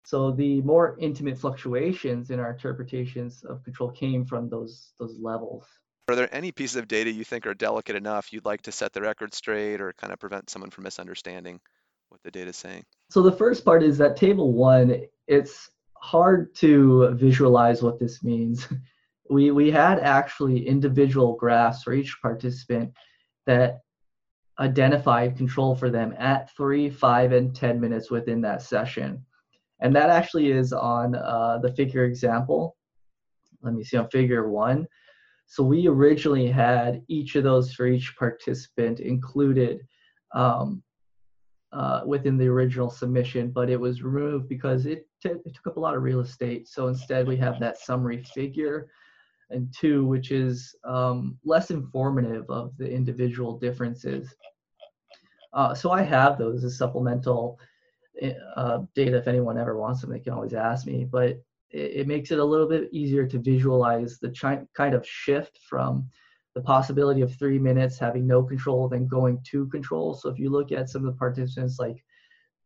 so the more intimate fluctuations in our interpretations of control came from those those levels. Are there any pieces of data you think are delicate enough you'd like to set the record straight or kind of prevent someone from misunderstanding what the data is saying? So the first part is that table one, it's hard to visualize what this means. *laughs* We, we had actually individual graphs for each participant that identified control for them at three, five, and 10 minutes within that session. And that actually is on uh, the figure example. Let me see on figure one. So we originally had each of those for each participant included um, uh, within the original submission, but it was removed because it, t- it took up a lot of real estate. So instead, we have that summary figure, and two, which is um, less informative of the individual differences. Uh, so I have those as supplemental eh, uh, data. If anyone ever wants them, they can always ask me. But it, makes it a little bit easier to visualize the chi- kind of shift from the possibility of three minutes having no control then going to control. So if you look at some of the participants like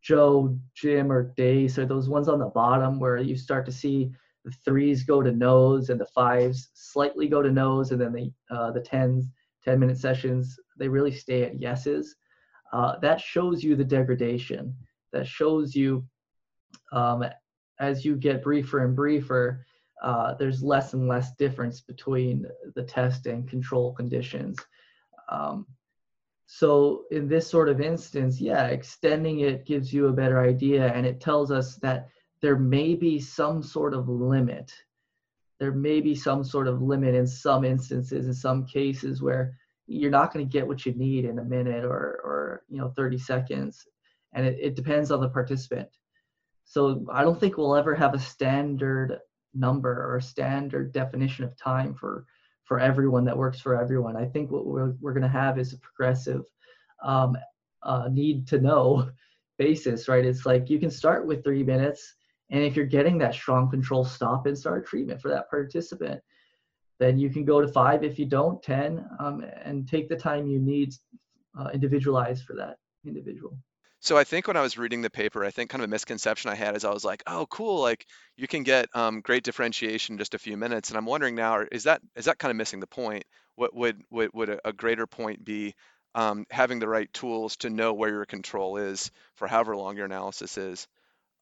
Joe, Jim, or Dace, or those ones on the bottom where you start to see the threes go to no's and the fives slightly go to no's, and then the uh, the tens, 10 minute sessions, they really stay at yeses. Uh, that shows you the degradation. That shows you um, as you get briefer and briefer, uh, there's less and less difference between the test and control conditions. Um, so in this sort of instance, yeah, extending it gives you a better idea and it tells us that there may be some sort of limit. There may be some sort of limit in some instances, in some cases where you're not going to get what you need in a minute or, or you know 30 seconds. And it, it depends on the participant. So I don't think we'll ever have a standard number or a standard definition of time for for everyone that works for everyone. I think what we're, we're going to have is a progressive um, uh, need to know *laughs* basis, right? It's like you can start with three minutes, and if you're getting that strong control, stop and start treatment for that participant. Then you can go to five if you don't, 10, um, and take the time you need uh, individualized for that individual. So I think when I was reading the paper, I think kind of a misconception I had is I was like, oh, cool, like you can get um, great differentiation in just a few minutes. And I'm wondering now, is that is that kind of missing the point? What would would, would a, greater point be um, having the right tools to know where your control is for however long your analysis is?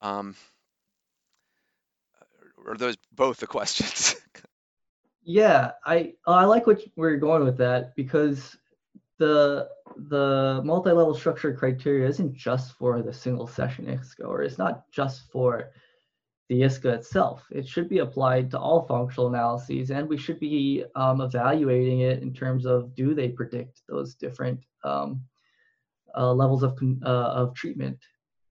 Um, are those both the *laughs* questions? yeah, I I like what where you're going with that because the the multi-level structure criteria isn't just for the single session ISCA, or it's not just for the ISCA itself. It should be applied to all functional analyses, and we should be um, evaluating it in terms of do they predict those different um, uh, levels of uh, of treatment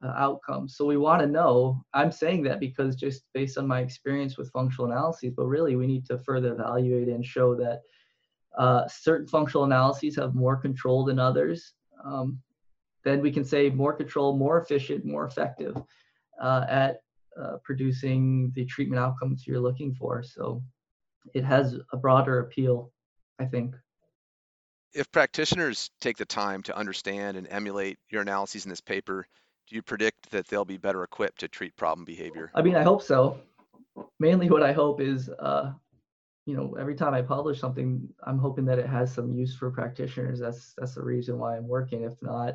uh, outcomes. So we want to know. I'm saying that because just based on my experience with functional analyses, but really we need to further evaluate and show that uh, certain functional analyses have more control than others. Um, then we can say more control, more efficient, more effective uh, at uh, producing the treatment outcomes you're looking for. So it has a broader appeal, I think. If practitioners take the time to understand and emulate your analyses in this paper, do you predict that they'll be better equipped to treat problem behavior? I mean, I hope so. Mainly, what I hope is uh, you know every time i publish something i'm hoping that it has some use for practitioners. That's that's the reason why i'm working. If not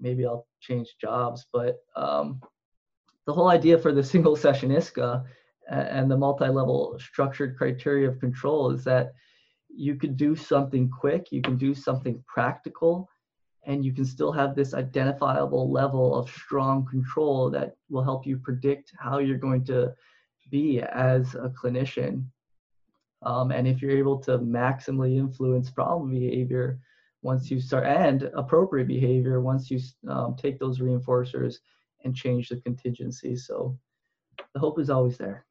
maybe i'll change jobs. But um, the whole idea for the *laughs* single session isca and the multi-level structured criteria of control is that you can do something quick you can do something practical and you can still have this identifiable level of strong control that will help you predict how you're going to be as a clinician um, and if you're able to maximally influence problem behavior once you start and appropriate behavior once you um, take those reinforcers and change the contingency. So the hope is always there.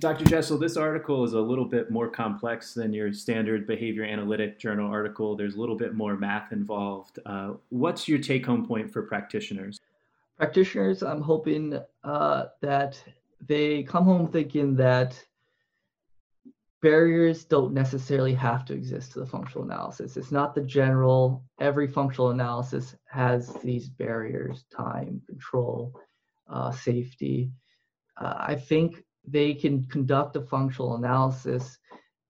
Dr. Jessel, this article is a little bit more complex than your standard behavior analytic journal article. There's a little bit more math involved. Uh, what's your take home point for practitioners? Practitioners, I'm hoping uh, that they come home thinking that barriers don't necessarily have to exist to the functional analysis. It's not the general, every functional analysis has these barriers time, control, uh, safety. Uh, I think they can conduct a functional analysis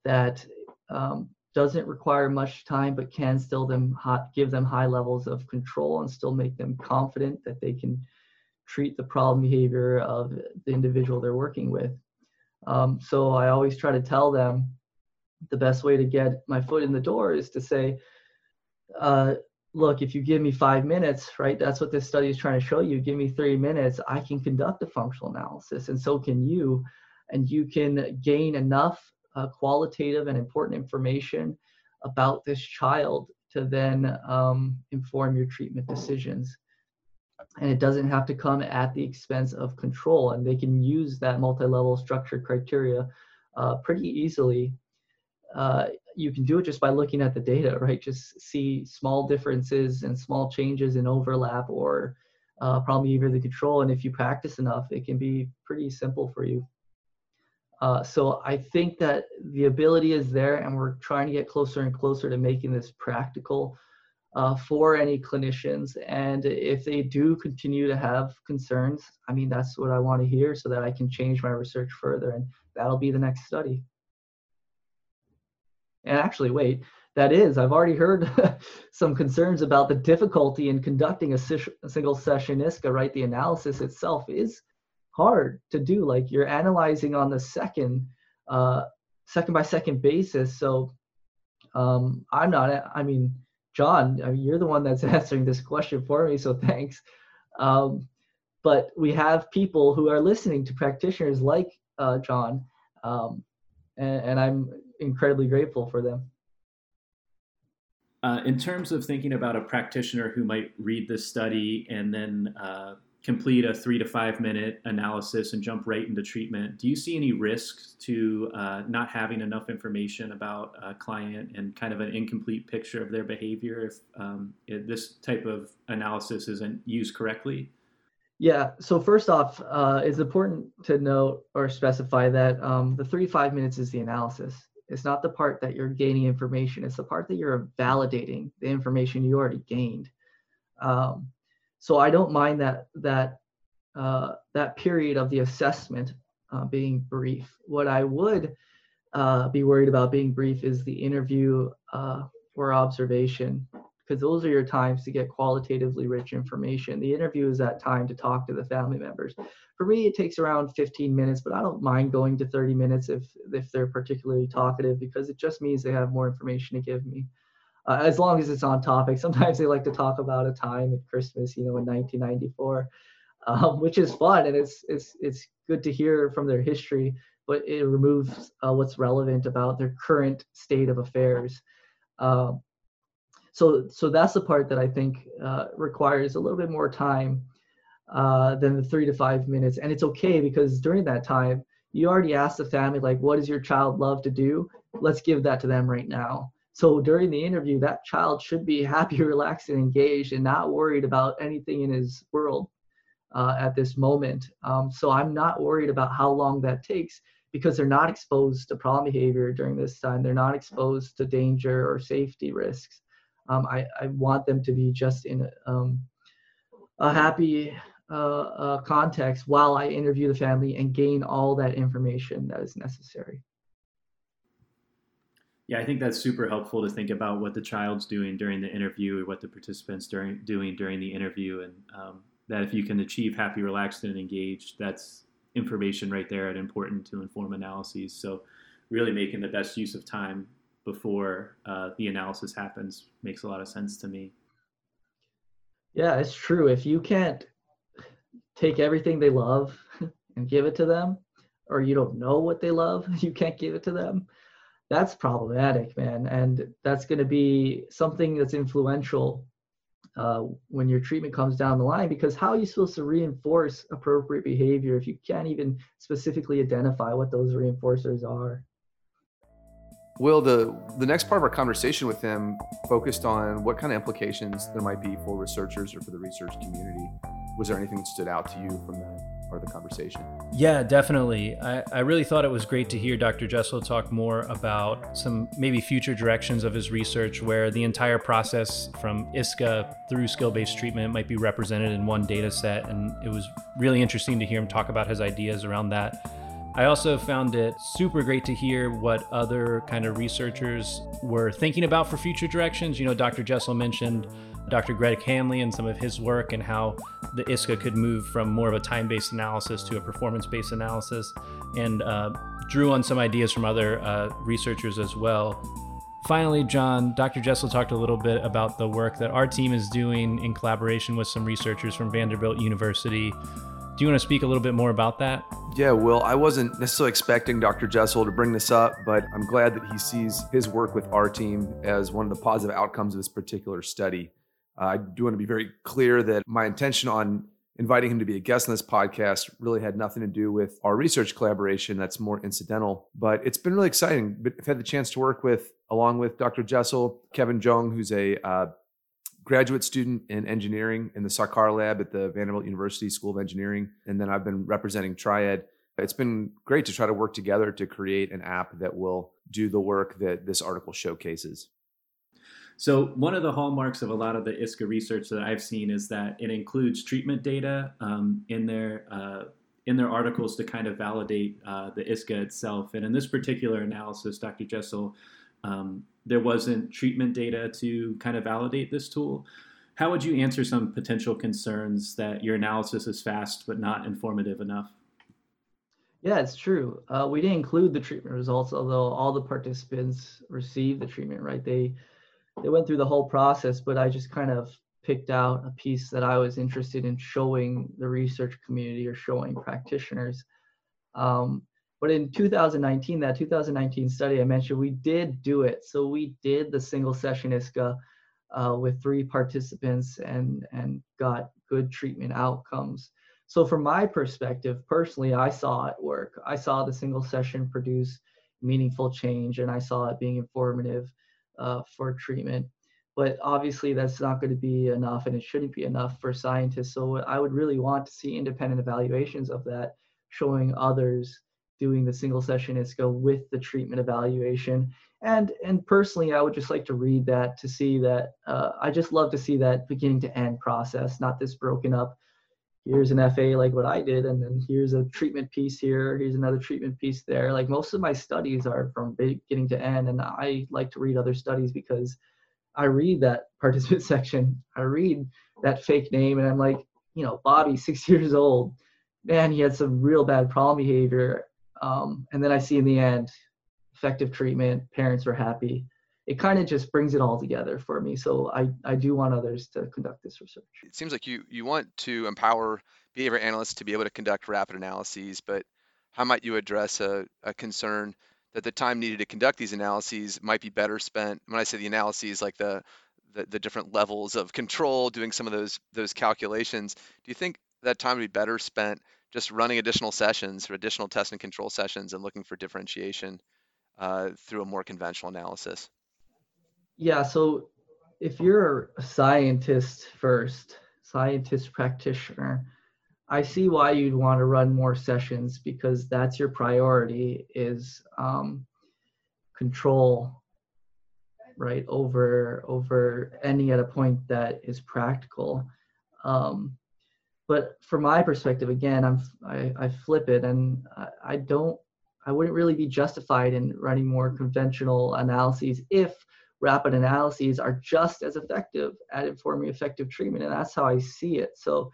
that um, doesn't require much time, but can still them give them high levels of control and still make them confident that they can treat the problem behavior of the individual they're working with. Um, so I always try to tell them the best way to get my foot in the door is to say, uh, look, if you give me five minutes, right, that's what this study is trying to show you. Give me three minutes, I can conduct a functional analysis, and so can you. And you can gain enough uh, qualitative and important information about this child to then um, inform your treatment decisions. And it doesn't have to come at the expense of control. And they can use that multi level structured criteria uh, pretty easily. Uh, you can do it just by looking at the data, right? Just see small differences and small changes in overlap or uh, problem behavior the control. And if you practice enough, it can be pretty simple for you. Uh, so I think that the ability is there, and we're trying to get closer and closer to making this practical uh, for any clinicians. And if they do continue to have concerns, I mean, that's what I want to hear so that I can change my research further, and that'll be the next study. And actually, wait, that is, I've already heard *laughs* some concerns about the difficulty in conducting a, a single session ISCA, right? The analysis itself is hard to do. Like you're analyzing on the second, uh, second by second basis. So um, I'm not. I mean, John, I mean, you're the one that's *laughs* answering this question for me. So thanks. Um, but we have people who are listening to practitioners like uh, John, um, and, and I'm incredibly grateful for them. Uh, in terms of thinking about a practitioner who might read this study and then uh, complete a three to five minute analysis and jump right into treatment, do you see any risks to uh, not having enough information about a client and kind of an incomplete picture of their behavior if, um, if this type of analysis isn't used correctly? Yeah. So first off, uh, it's important to note or specify that um, the three to five minutes is the analysis. It's not the part that you're gaining information. It's the part that you're validating the information you already gained. Um, so I don't mind that that uh, that period of the assessment uh, being brief. What I would uh, be worried about being brief is the interview uh, or observation, because those are your times to get qualitatively rich information. The interview is that time to talk to the family members. For me, it takes around 15 minutes, but I don't mind going to 30 minutes if if they're particularly talkative, because it just means they have more information to give me uh, as long as it's on topic. *laughs* Sometimes they like to talk about a time at Christmas, you know, in 1994, um, which is fun and it's it's it's good to hear from their history, but it removes uh, what's relevant about their current state of affairs. Um, so so that's the part that I think uh, requires a little bit more time uh, than the three to five minutes, and it's okay because during that time you already asked the family like, what does your child love to do? Let's give that to them right now so during the interview, that child should be *laughs* happy, relaxed, and engaged and not worried about anything in his world uh, at this moment. Um, so I'm not worried about how long that takes because they're not exposed to problem behavior during this time. They're not exposed to danger or safety risks. Um, I, I, want them to be just in a, um, a happy uh, uh, context while I interview the family and gain all that information that is necessary. Yeah, I think that's super helpful to think about what the child's doing during the interview or what the participants during doing during the interview, and um, that if you can achieve happy, relaxed, and engaged, that's information right there and important to inform analyses. So, really making the best use of time before uh, the analysis happens makes a lot of sense to me. Yeah, it's true. If you can't take everything they love *laughs* and give it to them, or you don't know what they love, *laughs* you can't give it to them that's problematic, man. And that's going to be something that's influential uh, when your treatment comes down the line because how are you supposed to reinforce appropriate behavior if you can't even specifically identify what those reinforcers are? Will, the, the next part of our conversation with him focused on what kind of implications there might be for researchers or for the research community. Was there anything that stood out to you from that? The conversation. Yeah, definitely. I, I really thought it was great to hear Dr. Jessel talk more about some maybe future directions of his research where the entire process from ISCA through skill based treatment might be represented in one data set. And it was really interesting to hear him talk about his ideas around that. I also found it super great to hear what other kind of researchers were thinking about for future directions. You know, Dr. Jessel mentioned Dr. Greg Hanley and some of his work and how the ISCA could move from more of a time based analysis to a performance based analysis, and uh, drew on some ideas from other uh, researchers as well. Finally, John, Dr. Jessel talked a little bit about the work that our team is doing in collaboration with some researchers from Vanderbilt University. Do you want to speak a little bit more about that? Yeah, Will, I wasn't necessarily expecting Dr. Jessel to bring this up, but I'm glad that he sees his work with our team as one of the positive outcomes of this particular study. Uh, I do want to be very clear that my intention on inviting him to be a guest on this podcast really had nothing to do with our research collaboration. That's more incidental, but it's been really exciting. I've had the chance to work with, along with Dr. Jessel, Kevin Jung, who's a uh, graduate student in engineering in the Sarkar lab at the Vanderbilt University School of Engineering. And then I've been representing Triad. It's been great to try to work together to create an app that will do the work that this article showcases. So, one of the hallmarks of a lot of the ISCA research that I've seen is that it includes treatment data um, in their uh, in their articles to kind of validate uh, the ISCA itself. And in this particular analysis, Dr. Jessel, um, there wasn't treatment data to kind of validate this tool. How would you answer some potential concerns that your analysis is fast but not informative enough? Yeah, it's true. Uh, we didn't include the treatment results, although all the participants received the treatment. Right? They they went through the whole process, but I just kind of picked out a piece that I was interested in showing the research community or showing practitioners. Um, but in 2019, that 2019 study I mentioned, we did do it. So we did the single session ISCA uh, with three participants and and got good treatment outcomes. So from my perspective, personally, I saw it work. I saw the single session produce meaningful change, and I saw it being informative uh, for treatment. But obviously, that's not going to be enough, and it shouldn't be enough for scientists. So I would really want to see independent evaluations of that, showing others doing the single session ISCA with the treatment evaluation. And and personally, I would just like to read that to see that. Uh, I just love to see that beginning to end process, not this broken up. Here's an FA like what I did, and then here's a treatment piece here. Here's another treatment piece there. Like most of my studies are from beginning to end, and I like to read other studies because I read that *laughs* participant section. I read that fake name, and I'm like, you know, Bobby, *laughs* six years old, man, he had some real bad problem behavior um, and then I see in the end, effective treatment, parents were happy. It kind of just brings it all together for me. So I, I do want others to conduct this research. It seems like you, you want to empower behavior analysts to be able to conduct rapid analyses, but how might you address a, a concern that the time needed to conduct these analyses might be better spent? When I say the analyses, like the, the, the different levels of control, doing some of those those calculations, do you think that time would be better spent just running additional sessions or additional test and control sessions and looking for differentiation uh, through a more conventional analysis? Yeah, so if you're a scientist first, scientist practitioner, I see why you'd want to run more sessions because that's your priority is um, control right over over ending at a point that is practical. Um, but from my perspective again i'm i, I flip it and I, I, don't i wouldn't really be justified in running more conventional analyses if rapid analyses are just as effective at informing effective treatment and that's how i see it so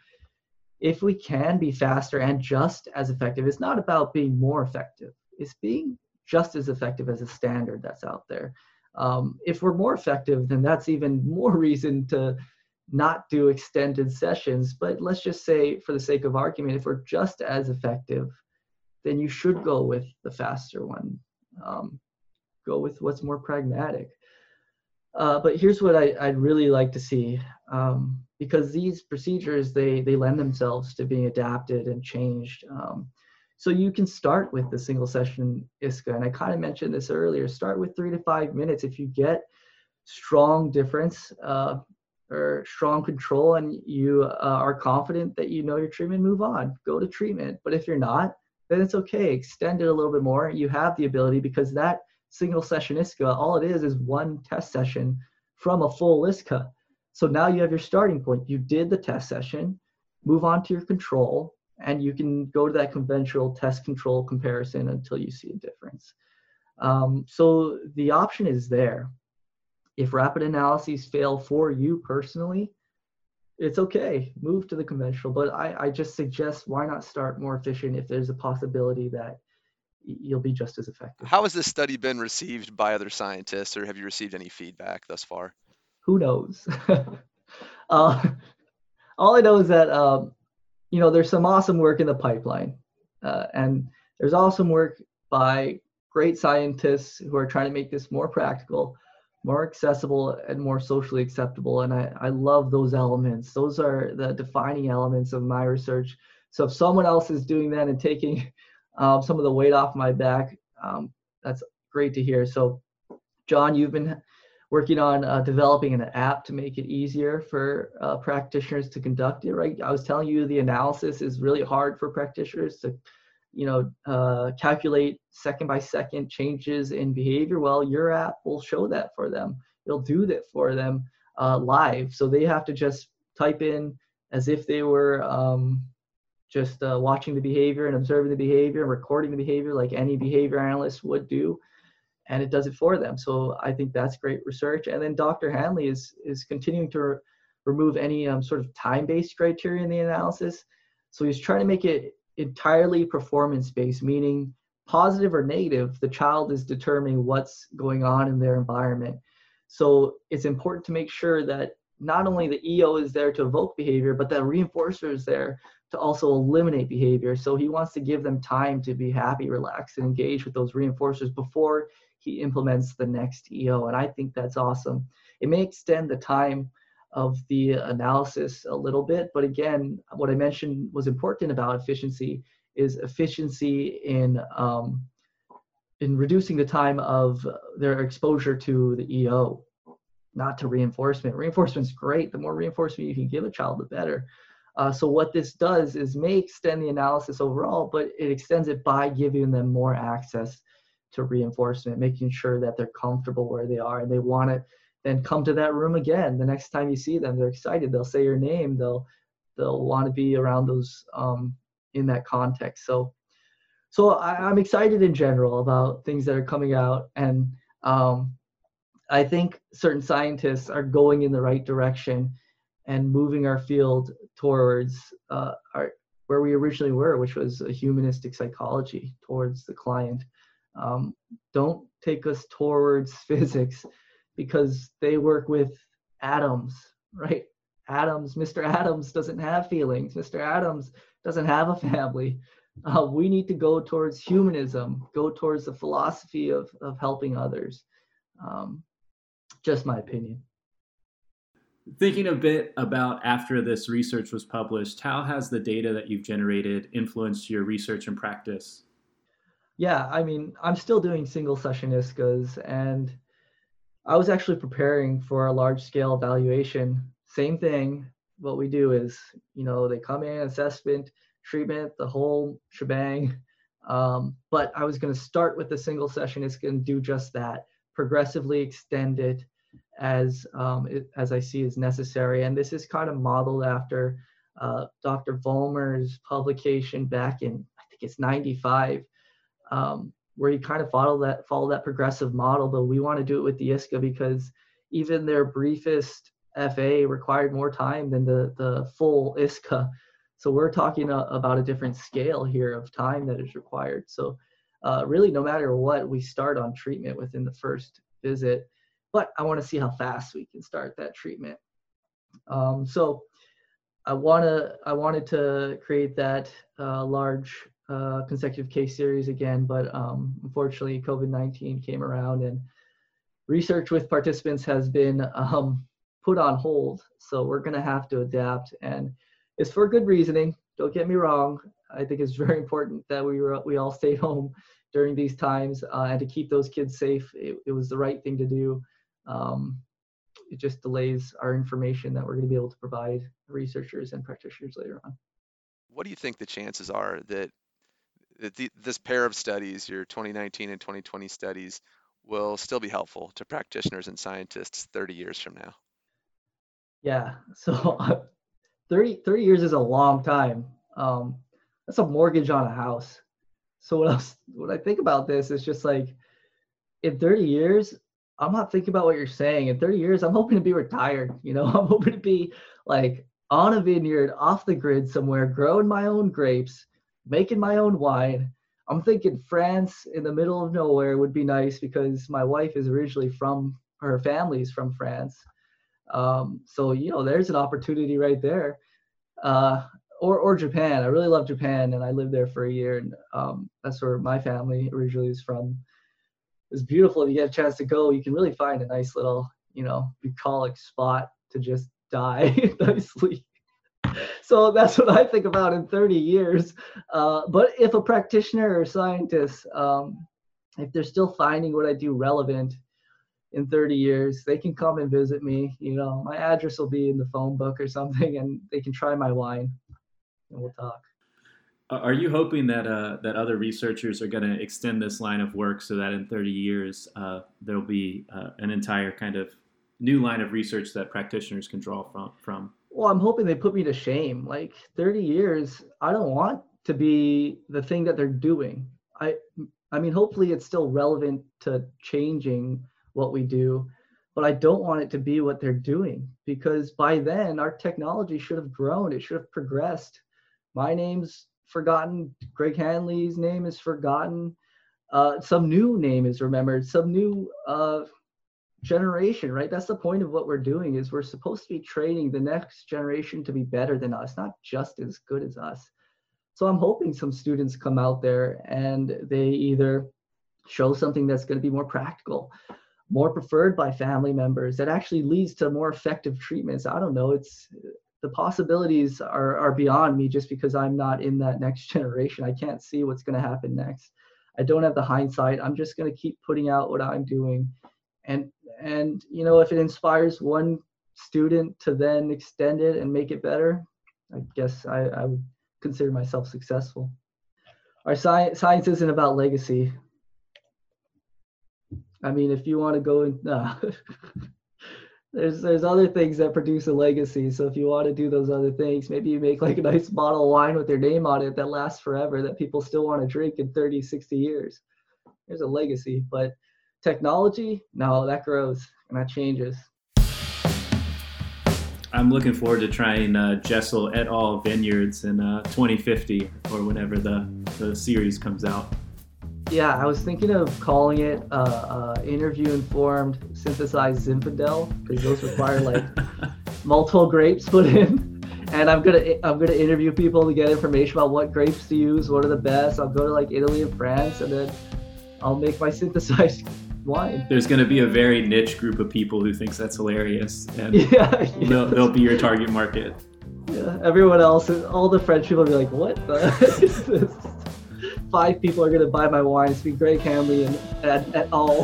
if we can be faster and just as effective it's not about being more effective it's being just as effective as a standard that's out there um, if we're more effective then that's even *laughs* more reason to not do extended sessions. But let's just say, for the sake of argument, if we're just as effective, then you should go with the faster one. Um, go with what's more pragmatic. Uh, but here's what I, would really like to see, um, because these procedures they they lend themselves to being adapted and changed. Um, so you can start with the single session ISCA, and I kind of mentioned this earlier. Start with three to five minutes. If you get strong difference, uh, or strong control and you uh, are confident that you know your treatment, move on, go to treatment. But if you're not, then it's okay. Extend it a little bit more. You have the ability because that single session ISCA, all it is is one test session from a full ISCA. So now you have your starting point. You did the test session, move on to your control, and you can go to that conventional test control comparison until you see a difference. Um, so the option is there. If rapid analyses fail for you personally, it's okay. Move to the conventional, but I, I just suggest why not start more efficient if there's a possibility that you'll be just as effective. How has this study been received by other scientists, or have you received any feedback thus far? Who knows? *laughs* uh, all I know is that um, you know there's some awesome work in the pipeline, uh, and there's awesome work by great scientists who are trying to make this more practical, more accessible, and more socially acceptable. And I, I love those elements. Those are the defining elements of my research. So if someone else is doing that and taking um, some of the weight off my back. Um, that's great to hear. So, John, you've been working on uh, developing an app to make it easier for uh, practitioners to conduct it. Right? I was telling you the analysis is really hard for practitioners to, you know, uh, calculate second by second changes in behavior. Well, your app will show that for them. It'll do that for them uh, live. So they have to just type in as if they were um, just uh, watching the behavior and observing the behavior and recording the behavior like any behavior analyst would do and it does it for them. So i think that's great research. And then dr hanley is is continuing to re- remove any um, sort of time-based criteria in the analysis. So he's trying to make it entirely performance-based meaning positive or negative the child is determining what's going on in their environment. So it's important to make sure that not only the eo is there to evoke behavior but the reinforcer is there to also eliminate behavior. So he wants to give them time to be happy, relaxed, and engage with those reinforcers before he implements the next EO. And I think that's awesome. It may extend the time of the analysis a little bit, but again, what I mentioned was important about efficiency is efficiency in um, in reducing the time of their exposure to the EO, not to reinforcement. Reinforcement is great. The more reinforcement you can give a child, the better. Uh, so what this does is may extend the analysis overall, but it extends it by giving them more access to reinforcement, making sure that they're comfortable where they are and they want to then come to that room again. The next time you see them, they're excited. They'll say your name. They'll they'll want to be around those um, in that context. So so I, am excited in general about things that are coming out, and um, I think certain scientists are going in the right direction and moving our field towards uh, our, where we originally were, which was a humanistic psychology towards the client. Um, don't take us towards *laughs* physics because they work with atoms, right? Adams, Mr. Adams doesn't have feelings. Mr. Adams doesn't have a family. Uh, we need to go towards humanism, go towards the philosophy of, of helping others. Um, just my opinion thinking a bit about after this research was published, how has the data that you've generated influenced your research and practice? Yeah, I mean, I'm still doing single session ISCAs, and I was actually preparing for a large scale evaluation. Same thing. What we do is, you know, they come in, assessment, treatment, the whole shebang. Um, but I was going to start with the single session ISCA and do just that, progressively extend it as um, as I see is necessary. And this is kind of modeled after uh, Dr. Vollmer's publication back in I think it's 95, um, where he kind of followed that follow that progressive model. But we want to do it with the ISCA because even their briefest FA required more time than the the full ISCA. So we're talking a, about a different scale here of time that is required. So uh, really, no matter what, we start on treatment within the first visit but I want to see how fast we can start that treatment. Um, so I want to I wanted to create that uh, large uh, consecutive case series again, but um, unfortunately COVID-19 came around and research with participants has been um, put on hold. So we're going to have to adapt, and it's for good reasoning. Don't get me wrong. I think it's very important that we were, we all stayed *laughs* home during these times uh, and to keep those kids safe. It, it was the right thing to do um, it just delays our information that we're going to be able to provide researchers and practitioners later on. What do you think the chances are that, that the, this pair of studies, your 2019 and 2020 studies, will still be helpful to practitioners and scientists 30 years from now? Yeah, *laughs* so 30, 30 years is a long time. Um, that's a mortgage on a house. So what else What I think about this, is just like in 30 years, I'm not thinking about what you're saying. In 30 years, I'm hoping to be retired. You know, *laughs* I'm hoping to be like on a vineyard off the grid somewhere, growing my own grapes, making my own wine. I'm thinking France in the middle of nowhere would be nice because my wife is originally from her family's from France. Um, so you know, there's an opportunity right there. Uh, or or Japan. I really love Japan, and I lived there for a year, and um, that's where my family originally is from. It's beautiful if you get a chance to go. You can really find a nice little, you know, bucolic spot to just die *laughs* nicely. so that's what I think about in 30 years. Uh, but if a practitioner or scientist, um, if they're still finding what I do relevant in 30 years, they can come and visit me. You know, my address will be in the phone book or something, and they can try my wine, and we'll talk. Are you hoping that uh, that other researchers are going to extend this line of work so that in 30 years uh, there'll be uh, an entire kind of new line of research that practitioners can draw from? From well, I'm hoping they put me to shame. Like 30 years, I don't want to be the thing that they're doing. I I mean, hopefully it's still relevant to changing what we do, but I don't want it to be what they're doing because by then our technology should have grown. It should have progressed. My name's forgotten. Greg Hanley's name is forgotten. Uh, some new name is remembered. Some new uh, generation, right? That's the point of what we're doing. Is we're supposed to be training the next generation to be better than us, not just as good as us. So I'm hoping some students come out there and they either show something that's going to be more practical, more preferred by family members, that actually leads to more effective treatments. I don't know. It's the possibilities are, are beyond me just because I'm not in that next *laughs* generation. I can't see what's going to happen next. I don't have the hindsight. I'm just going to keep putting out what I'm doing. And and you know, if it inspires one student to then extend it and make it better, I guess I, I would consider myself successful. Our science science isn't about legacy. I mean, if you want to go in, *laughs* uh, there's there's other things that produce a legacy. So if you want to do those other things, maybe you make like a nice bottle of wine with your name on it that lasts forever, that people still want to drink in 30, 60 years. There's a legacy. But technology, no, that grows and that changes. I'm looking forward to trying uh, Jessel et al. vineyards in uh, 2050 or whenever the, the series comes out. Yeah, I was thinking of calling it uh, uh, interview informed synthesized Zinfandel because those require like *laughs* multiple grapes put in. And I'm gonna I'm gonna interview people to get information about what grapes to use, what are the best. I'll go to like Italy and France, and then I'll make my *laughs* synthesized wine. There's going to be a very niche group of people who thinks that's hilarious, and *laughs* yeah, yeah. They'll, they'll be your target market. Yeah, everyone else, all the French people will be like, "What the?" Five people are going to buy my wine. It's be Greg Hanley and at, at all.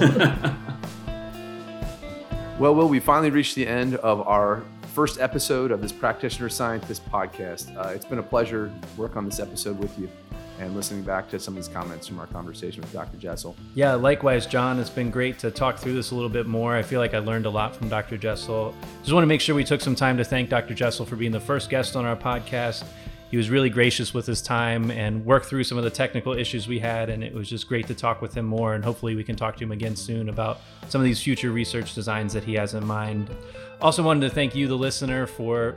well, Will, we finally reached the end of our first episode of this Practitioner Scientist podcast. Uh, it's been a pleasure work on this episode with you and listening back to some of these comments from our conversation with Dr. Jessel. Yeah, likewise, John. It's been great to talk through this a little bit more. I feel like I learned a lot from Dr. Jessel. Just want to make sure we took some time to thank Dr. Jessel for being the first guest on our podcast he was really gracious with his time and worked through some of the technical issues we had. And it was just great to talk with him more. And hopefully, we can talk to him again soon about some of these future research designs that he has in mind. Also, wanted to thank you, the listener, for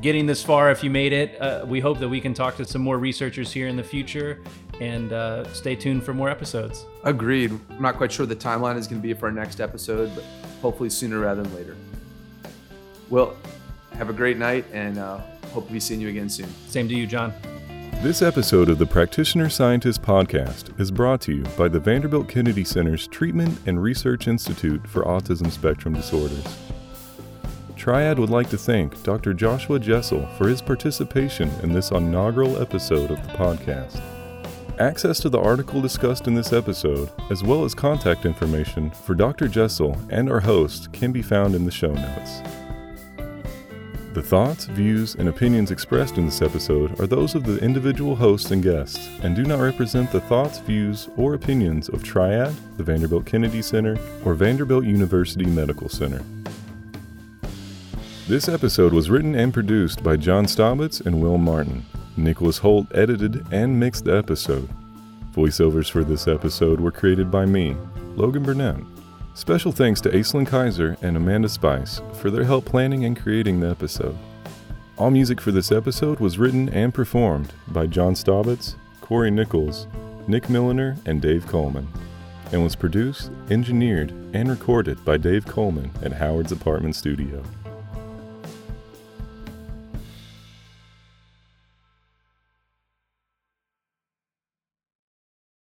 getting this far. If you made it, uh, we hope that we can talk to some more researchers here in the future. And uh, stay tuned for more episodes. Agreed. I'm not quite sure the timeline is going to be for our next episode, but hopefully sooner rather than later. Well, have a great night and uh, Hope to be seeing you again soon. Same to you, John. This episode of the Practitioner Scientist Podcast is brought to you by the Vanderbilt Kennedy Center's Treatment and Research Institute for Autism Spectrum Disorders. Triad would like to thank Dr. Joshua Jessel for his participation in this inaugural episode of the podcast. Access to the article discussed in this episode, as well as contact information for Dr. Jessel and our host, can be found in the show notes. The thoughts, views, and opinions expressed in this episode are those of the individual hosts and guests and do not represent the thoughts, views, or opinions of Triad, the Vanderbilt Kennedy Center, or Vanderbilt University Medical Center. This episode was written and produced by John Staubitz and Will Martin. Nicholas Holt edited and mixed the episode. Voiceovers for this episode were created by me, Logan Burnett. Special thanks to Aislinn Kaiser and Amanda Spice for their help planning and creating the episode. All music for this episode was written and performed by John Staubitz, Corey Nichols, Nick Milliner, and Dave Coleman, and was produced, engineered, and recorded by Dave Coleman at Howard's Apartment Studio.